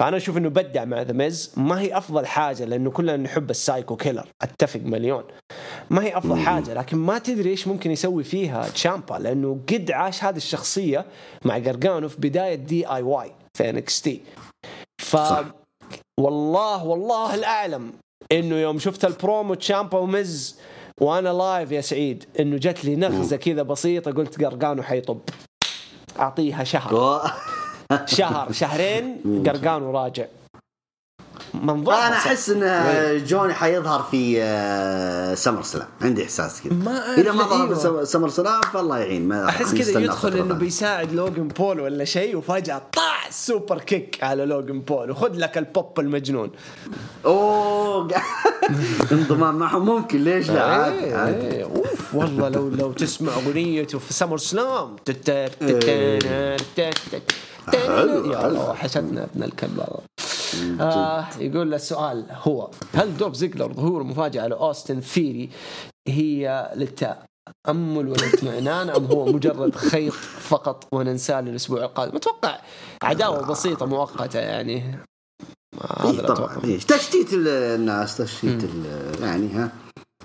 فأنا أشوف إنه بدع مع The Miz. ما هي أفضل حاجة لأنه كلنا نحب ال psycho killer. أتفق مليون. ما هي أفضل حاجة لكن ما تدري إيش ممكن يسوي فيها تشامبا لأنه قد عاش هذه الشخصية مع قرقانو في بداية DIY في NXT ف والله والله الأعلم إنه يوم شفت البرومو تشامبا و Miz وأنا live يا سعيد إنه جت لي نغزة كذا بسيطة قلت قرقانو حيطب. أعطيها شهر. شهر شهرين قرقانو راجع منظور أنا أحس إن جوني حيظهر في SummerSlam. عندي إحساس كذا. ما إذا ما ظهر في SummerSlam فالله يعين. ما أحس كذا يدخل إنه بيساعد لوجن بول ولا شيء وفجأة طاخ superkick على لوجن بول. وخذ لك البوب المجنون. أوه انضمام معهم ممكن ليش لا؟ عادي عادي. أوف والله لو لو تسمع اغنيته في سمر سلام. حلو وحشتنا ابن الكلب آه يقول السؤال هو هل دوب زيجلر ظهور مفاجأة لأوستن ثيري هي للتأمل والاطمئنان أم هو مجرد خيط فقط وننساه للأسبوع القادم؟ أتوقع عداوة بسيطة مؤقتة يعني. هذا طبعا. تشتيت الناس تشتيت يعني ها.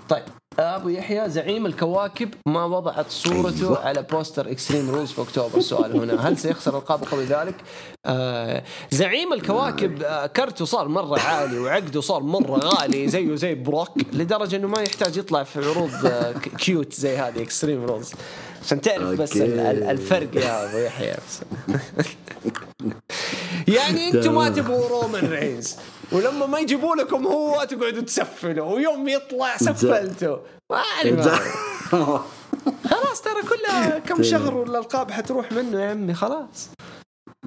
طيب. أبو يحيى زعيم الكواكب ما وضعت صورته أيوة. على poster Extreme Rules في أكتوبر. السؤال هنا هل سيخسر القاب قبل ذلك؟ آه زعيم الكواكب آه كرته صار مرة عالي وعقده صار مرة غالي زيه زي بروك لدرجة إنه ما يحتاج يطلع في عروض آه cute زي هذه Extreme Rules عشان تعرف بس الفرق يا أبو يحيى. يعني أنتم ما تبغوا رومان رينز. ولما ما يجيبوا لكم هو تقعدوا تسفلوا ويوم يطلع سفلتوا. ما خلاص ترى كلها كم شهر والالقاب حتروح منه يا عمي خلاص.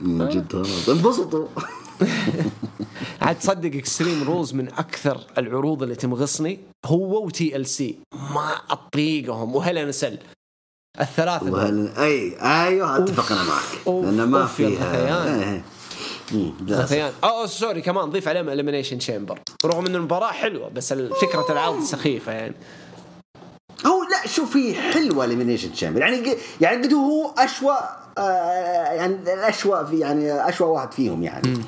من جد خلاص انبسطوا. عاد تصدق Extreme Rules من أكثر العروض اللي تمغصني هو و TLC ما أطيقهم و Hell in a Cell الثلاثة وهل... اي أيوه أتفق أنا معك. لأن ما فيها. اوه sorry كمان ضيف عليهم Elimination Chamber رغم إن المباراة حلوة بس فكره العرض سخيفة يعني. هو لا شوف هي حلوة Elimination Chamber يعني يعني قد هو أشوى آه يعني الاشوى في يعني أشوى واحد فيهم يعني.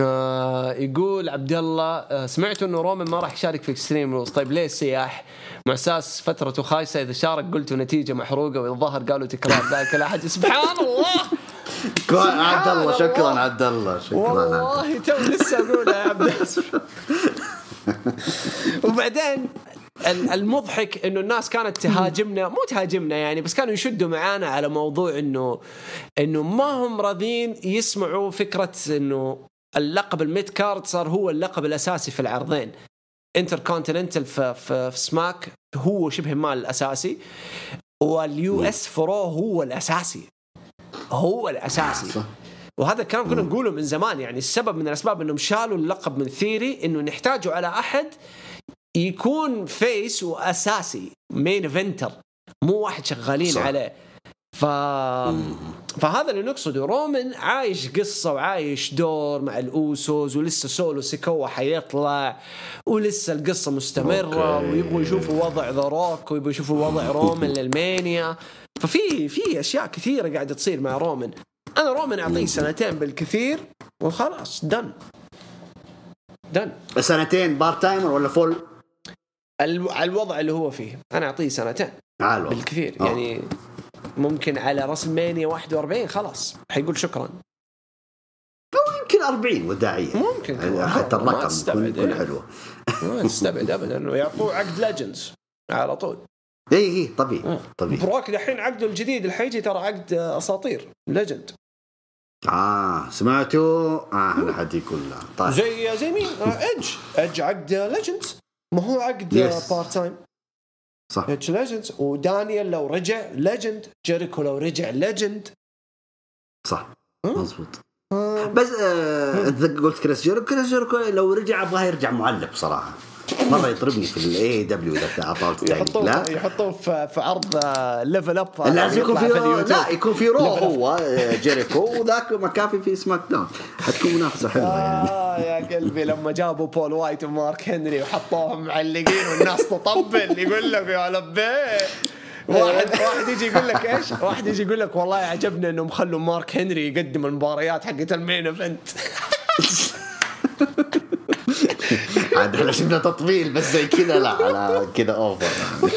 آه يقول عبد الله آه سمعت إنه رومان ما راح يشارك في Extreme Rules طيب ليه السياح؟ مع أساس فترته خايسة إذا شارك قلتوا نتيجة محروقة وإذا ظهر قالوا تكرار ذلك الاحد سبحان الله! عبد الله شكرا عبد الله شكرا. والله تو لسه اقولها يا عبد وبعدين المضحك إنه الناس كانت تهاجمنا مو تهاجمنا يعني بس كانوا يشدوا معانا على موضوع إنه إنه ما هم راضين يسمعوا فكرة إنه اللقب ال mid card صار هو اللقب الأساسي في العرضين. انتر كونتيننتال في, في, في سماك هو شبه ما الأساسي وال US في Raw هو الأساسي. هو الأساسي صح. وهذا الكلام كنا نقوله من زمان يعني السبب من الأسباب إنهم شالوا اللقب من ثيري إنه نحتاجوا على أحد يكون face وأساسي main eventer مو واحد شغالين صح. عليه ف... فهذا اللي نقصده رومان عايش قصة وعايش دور مع الأوسوس ولسه سولو سيكوا حيطلع ولسه القصة مستمرة okay. ويبغوا يشوفوا وضع ذا روك ويبغوا يشوفوا وضع رسلمانيا ففي في أشياء كثيرة قاعدة تصير مع رومان أنا رومان أعطيه سنتين بالكثير وخلاص done done سنتين part timer ولا full؟ الوضع اللي هو فيه. أنا أعطيه سنتين بالكثير. يعني ممكن على رسلمانيا 41 خلاص. حيقول شكرا. أو يمكن 40 وداعية. ممكن. يعني حتى الرقم يكون, يكون إيه. حلو. ما تستبعد ابدا. انه يعطوه عقد legends على طول. اي اي طبيعي طبيعي. بروك دحين عقده الجديد اللي حيجي ترى عقد أساطير legend آه سمعتوا؟ آه أنا حد يقول طيب. زي زي مين؟ ايدج آه، ايدج عقد legends ما هو عقد part time صح. ايدج legends ودانيال لو رجع legend جيريكو لو رجع legend صح. مضبوط بس آه انت قلت كريس جيريكو كريس جيريكو لو رجع أبغاه يرجع معلق صراحة مرة يطربني في ال AEW إذا اعطاه يحطوه لا. يحطوه في, في عرض Level Up لازم يكون في, لا يكون في رو هو جيريكو وذاك مكافي في سماك داون حتكون منافسة حلوة يعني. يا قلبي لما جابوا بول وايت ومارك هنري وحطوهم معلقين والناس تطبل يقول لك يا لبيه واحد واحد يجي يقول لك إيش؟ واحد يجي يقول لك والله عجبنا إنهم خلوا مارك هنري يقدم المباريات حقت ال main event. عاد إحنا شفنا تطبيل بس زي كذا لا على كذا over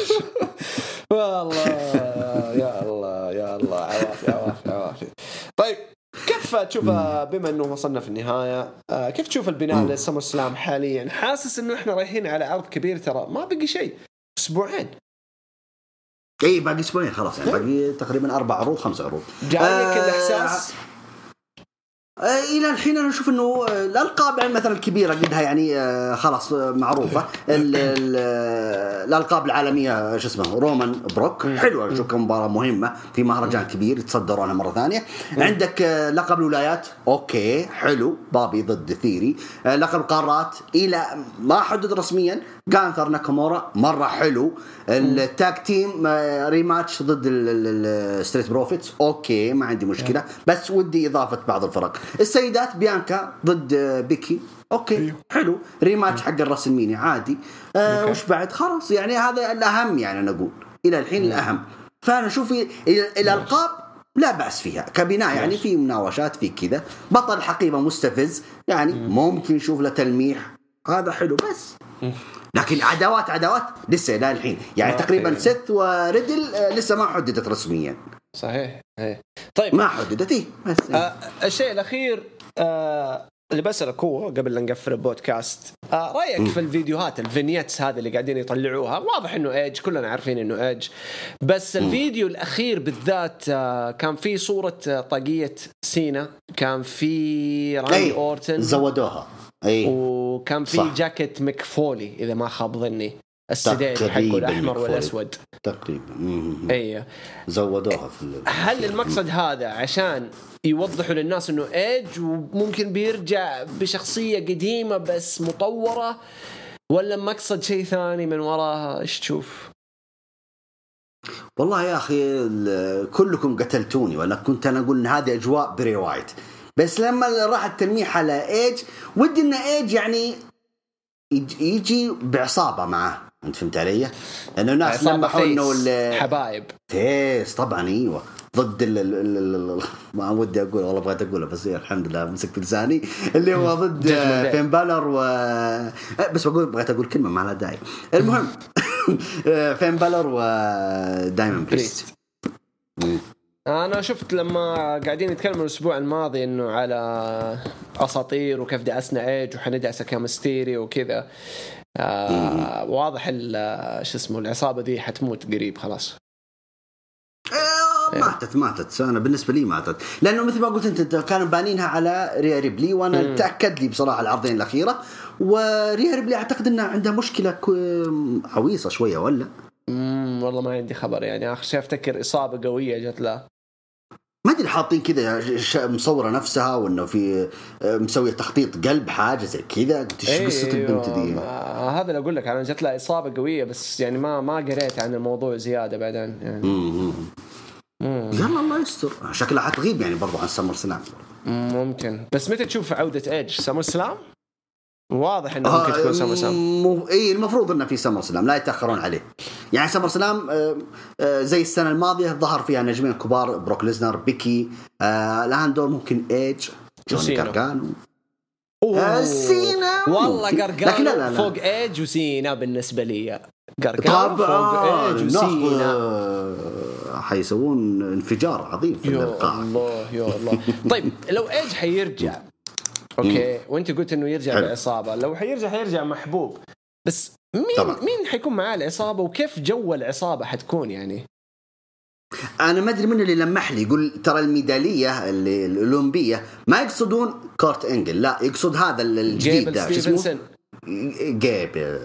والله يا الله يا الله عوافي عوافي عوافي طيب كيف تشوفها بما إنه وصلنا في النهاية آه، كيف تشوف البناء للسمر سلام حاليا؟ حاسس إنه إحنا رايحين على عرض كبير ترى ما بقي شيء. أسبوعين. اي باقي أسبوعين خلاص يعني باقي تقريبا أربع عروض خمس عروض. جايك آه، الإحساس؟ آه، إلى الحين أنا أشوف إنه آه، الالقاب يعني مثلا الكبيرة قدها يعني آه، خلاص آه، معروفة. ال- ال- آه، الالقاب العالمية شو اسمه رومان بروك. حلوة أشوف مباراة مهمة في مهرجان كبير يتصدرونها مرة ثانية. عندك آه، لقب الولايات okay حلو. بوبي ضد ثيري. آه، لقب القارات إلى ما حدد رسميا جانثر ناكامورا مره حلو ال tag team rematch ضد الستريت بروفيتس okay ما عندي مشكلة. بس ودي إضافة بعض الفرق. السيدات بيانكا ضد آه، بيكي. okay حلو. rematch حق الرسلمينيا عادي. آه. وش بعد؟ خلاص. يعني هذا الأهم يعني أنا أقول. إلى الحين الأهم. فأنا أشوف ال- الألقاب لا بأس فيها. كبناء يعني في مناوشات في كذا. بطل حقيبة مستفز. يعني ممكن نشوف له تلميح. هذا حلو. بس. لكن عداوات عداوات لسه إلى الحين. يعني. تقريبا سيث وريدل آه، لسه ما حددت رسميا. صحيح صحيح. طيب. ما حددت إيه بس آه الشيء الأخير آه اللي بسألك هو قبل لا نقفل البودكاست. آه رأيك في الفيديوهات ال vignettes هذه اللي قاعدين يطلعوها؟ واضح إنه إيدج كلنا عارفين إنه إيدج. بس الفيديو الأخير بالذات آه كان في صورة آه، طاقية سينا كان في راندي اي أورتن. زودوها. إي وكان في. جاكيت ميك فولي إذا ما خاب ظني السديري حقه الأحمر. والاسود تقريبا مم. إي زودوها في هل المقصد هذا عشان يوضحوا للناس إنه ايدج وممكن بيرجع بشخصية قديمة بس مطورة ولا مقصد شيء ثاني من وراها إيش تشوف؟ والله يا أخي كلكم قتلتوني ولا كنت أنا أقول إن هذه أجواء بري وايت بس لما راح التلميح على إيدج ودي إن إيدج يعني يج- يجي بعصابة معه. أنت فهمت علي؟ لأنه الناس لمحوا إنه حبايب. face طبعا إيوه. ضد ال ال ال ما ودي أقول والله بغيت أقوله بس إيه الحمد لله مسكت لساني. اللي هو ضد. فين بالر و أه، بس بقول بغيت أقول كلمة ما لها داعي. المهم فين بالر ودايمون بريست أنا شفت لما قاعدين يتكلموا الأسبوع الماضي إنه على أساطير وكيف دعسنا إيج وحندعسه كمستيري وكذا. آه واضح شو اسمه العصابة دي حتموت قريب خلاص. آه، ماتت ماتت. أنا بالنسبة لي ماتت. لأنه مثل ما قلت أنت كانوا بانينها على ريا ريبلي وأنا تاكد لي بصراحة العرضين الأخيرة. وريا ريبلي أعتقد انها عندها مشكلة عويصة شوية ولا؟ امم والله ما عندي خبر يعني. اخر شيء افتكر إصابة قوية جت له. ما أدري حاطين كذا مصورة نفسها وإنه في آه، مسوية تخطيط قلب حاجة زي كذا. قلت إيش قصة البنت دي؟ ما- هذا اللي أقول لك أنا جت لها إصابة قوية بس يعني ما ما قريت عن الموضوع زيادة بعدين يعني. مم. مم. يلا الله يستر. شكلها حتغيب يعني برضو عن سمر سلام. ممكن. بس متى تشوف عودة ايج سمر سلام؟ واضح إنه ممكن تكون سمر سلام مو... إي المفروض إنه في سمر سلام لا يتأخرون عليه يعني سمر سلام آه، آه، زي السنة الماضية ظهر فيها نجمين كبار بروك ليزنر بيكي آه الان دور ممكن ايج جوني وسينا. كاركانو أوه. آه، سينا والله ممكن. قرقانو لكن لا لا لا. فوق ايج وسينا بالنسبة لي قرقانو فوق ايدج وسينا آه، حيسوون انفجار عظيم في يا القاعه الله يا الله طيب لو ايدج حيرجع okay. وأنت قلت إنه يرجع حلو. بعصابة. لو حيرجع حيرجع محبوب. بس مين طبعا. مين حيكون معاه العصابة؟ وكيف جو العصابة حتكون يعني؟ أنا ما أدري من اللي لمح لي. يقول ترى الميدالية اللي الأولمبية ما يقصدون كورت إنجل لا يقصد هذا الجديد جيبل ده شو اسمه؟ ستيفنسون جيب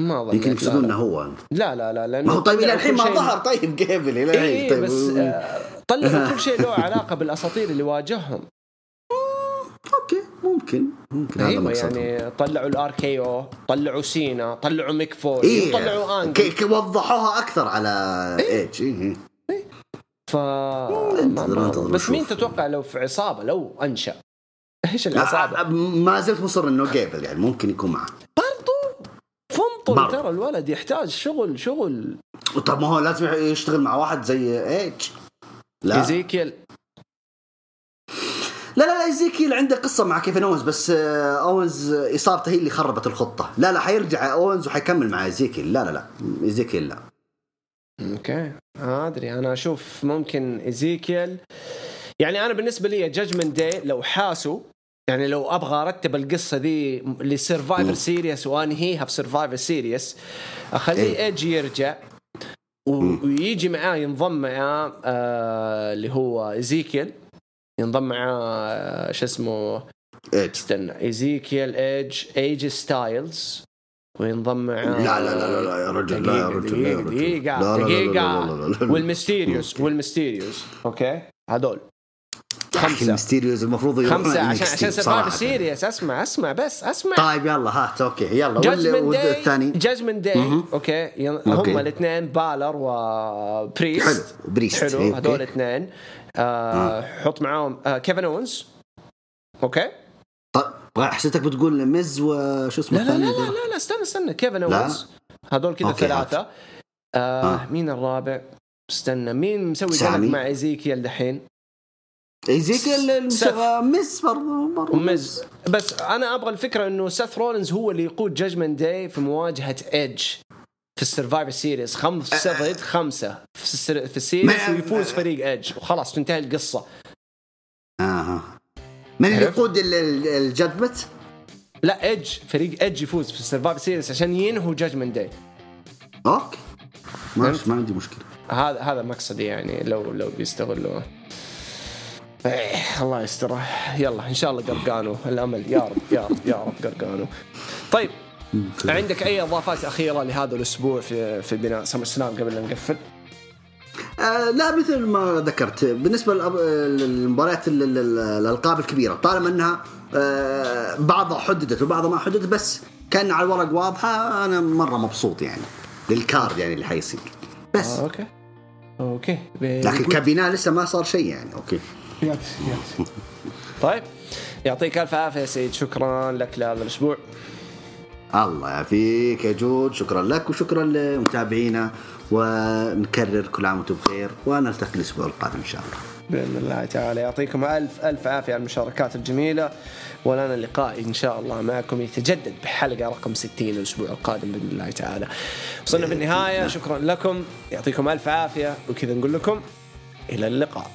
ما ظنيت يمكن يقصدون هو. لا لا لا لأنه ما هو طيب إلى الحين ما ظهر. طيب جيبل إلى الحين. إيه طيب بس آه، طلعوا كل شيء له علاقة بالأساطير اللي واجههم. ممكن ممكن هذا مقصدهم. يعني طلعوا ال RKO طلعوا سينا طلعوا ميك فولي إيه. طلعوا آنجل. وضحوها أكثر على ايدج إيه. ف انتظر- ما- ما- انتظر بس. مين تتوقع لو في عصابة لو أنشأ؟ إيش العصابة؟ ما زلت مصر إنه جيبل يعني ممكن يكون معه. برضو؟ فنطل. ترى الولد يحتاج شغل شغل. طب ما هو لازم يشتغل مع واحد زي ايدج لا. ايزيكيل لا لا لا ايزيكيل عنده قصة مع كيفن اونز بس آه، اونز إصابته هي اللي خربت الخطة. لا لا حيرجع اونز وحيكمل مع ايزيكيل لا لا لا ايزيكيل لا. okay. ما أدري. أنا أشوف ممكن ايزيكيل يعني أنا بالنسبة لي جاجمنت داي لو حاسوا يعني لو أبغى أرتب القصة دي لسرفايفر سيريس وانهيها في سرفايفر سيريس أخليه. ايج يرجع ويجي معاه ينضم معاه آه اللي هو ايزيكيل ينضم معاه آه شو اسمه ايج استنى ايزيكيل ايج ايج ستايلز وينضم معاه لا لا لا لا, لا يا رجل لا يا رجل دقيقة. دقيقة دقيقة. والميستيريوس والميستيريوس أوكي هذول خمسة الميستيريوز المفروض يروحون خمسة عشان عشان صراحة. سرفايف سيريس اسمع اسمع بس اسمع طيب يلا هات أوكي يلا والثاني جاجمنت داي. أوكي. هم الاثنين بالر وبريست حلو، بريست. حلو إيه، هذول. الاثنين آه حط معاهم آه كيفن اونز أوكي طيب حسيتك بتقول مز وشو اسمه لا لا لا لا لا, لا استنى استنى كيفن. اونز هذول كذا ثلاثة آه آه. مين الرابع؟ استنى مين مسوي. قلق مع ايزيكيل دحين؟ ايزيكيل سيث. مز برضو برضو ومز بس أنا أبغى الفكرة إنه سيث رولينز هو اللي يقود Judgment Day في مواجهة ايدج في ال Survivor Series خمسه ضد خمسة. في, السر... في ال Series ويفوز فريق إيدج. وخلاص تنتهي القصة. أها من اللي؟ يقود ال- ال- ال Judgment؟ لا إيدج. فريق إيدج يفوز في ال Survivor Series عشان ينهوا Judgment Day أوكي. ماشي؟ ما عندي مشكلة. هذا هذا مقصدي يعني لو لو بيستغلوا إيه الله يستر يلا إن شاء الله قرقانو. الأمل. يا رب يا رب يا رب قرقانو. طيب عندك أي إضافات أخيرة لهذا الأسبوع في في بناء سمر سلام قبل لا نقفل؟ آه لا مثل ما ذكرت بالنسبة للمباريات ال- ال- ال- الألقاب الكبيرة طالما أنها آه بعضها حددت وبعضها ما حددت بس كان على الورق واضحة أنا مرة مبسوط يعني لل card يعني اللي حيصير. بس. آه okay. Okay. لكن كبناء لسه ما صار شيء يعني okay. طيب يعطيك ألف عافية سيد شكرا لك لهذا الأسبوع. الله يعافيك يا جود. شكرا لك وشكرا لمتابعينا ونكرر كل عام وأنتم بخير ونلتقي الأسبوع القادم إن شاء الله. بإذن الله تعالى. يعطيكم ألف ألف عافية على المشاركات الجميلة ولنا اللقاء إن شاء الله معكم يتجدد بحلقة رقم 60 الأسبوع القادم بإذن الله تعالى. وصلنا في النهايه شكرا لكم. يعطيكم ألف عافية وكذا نقول لكم إلى اللقاء.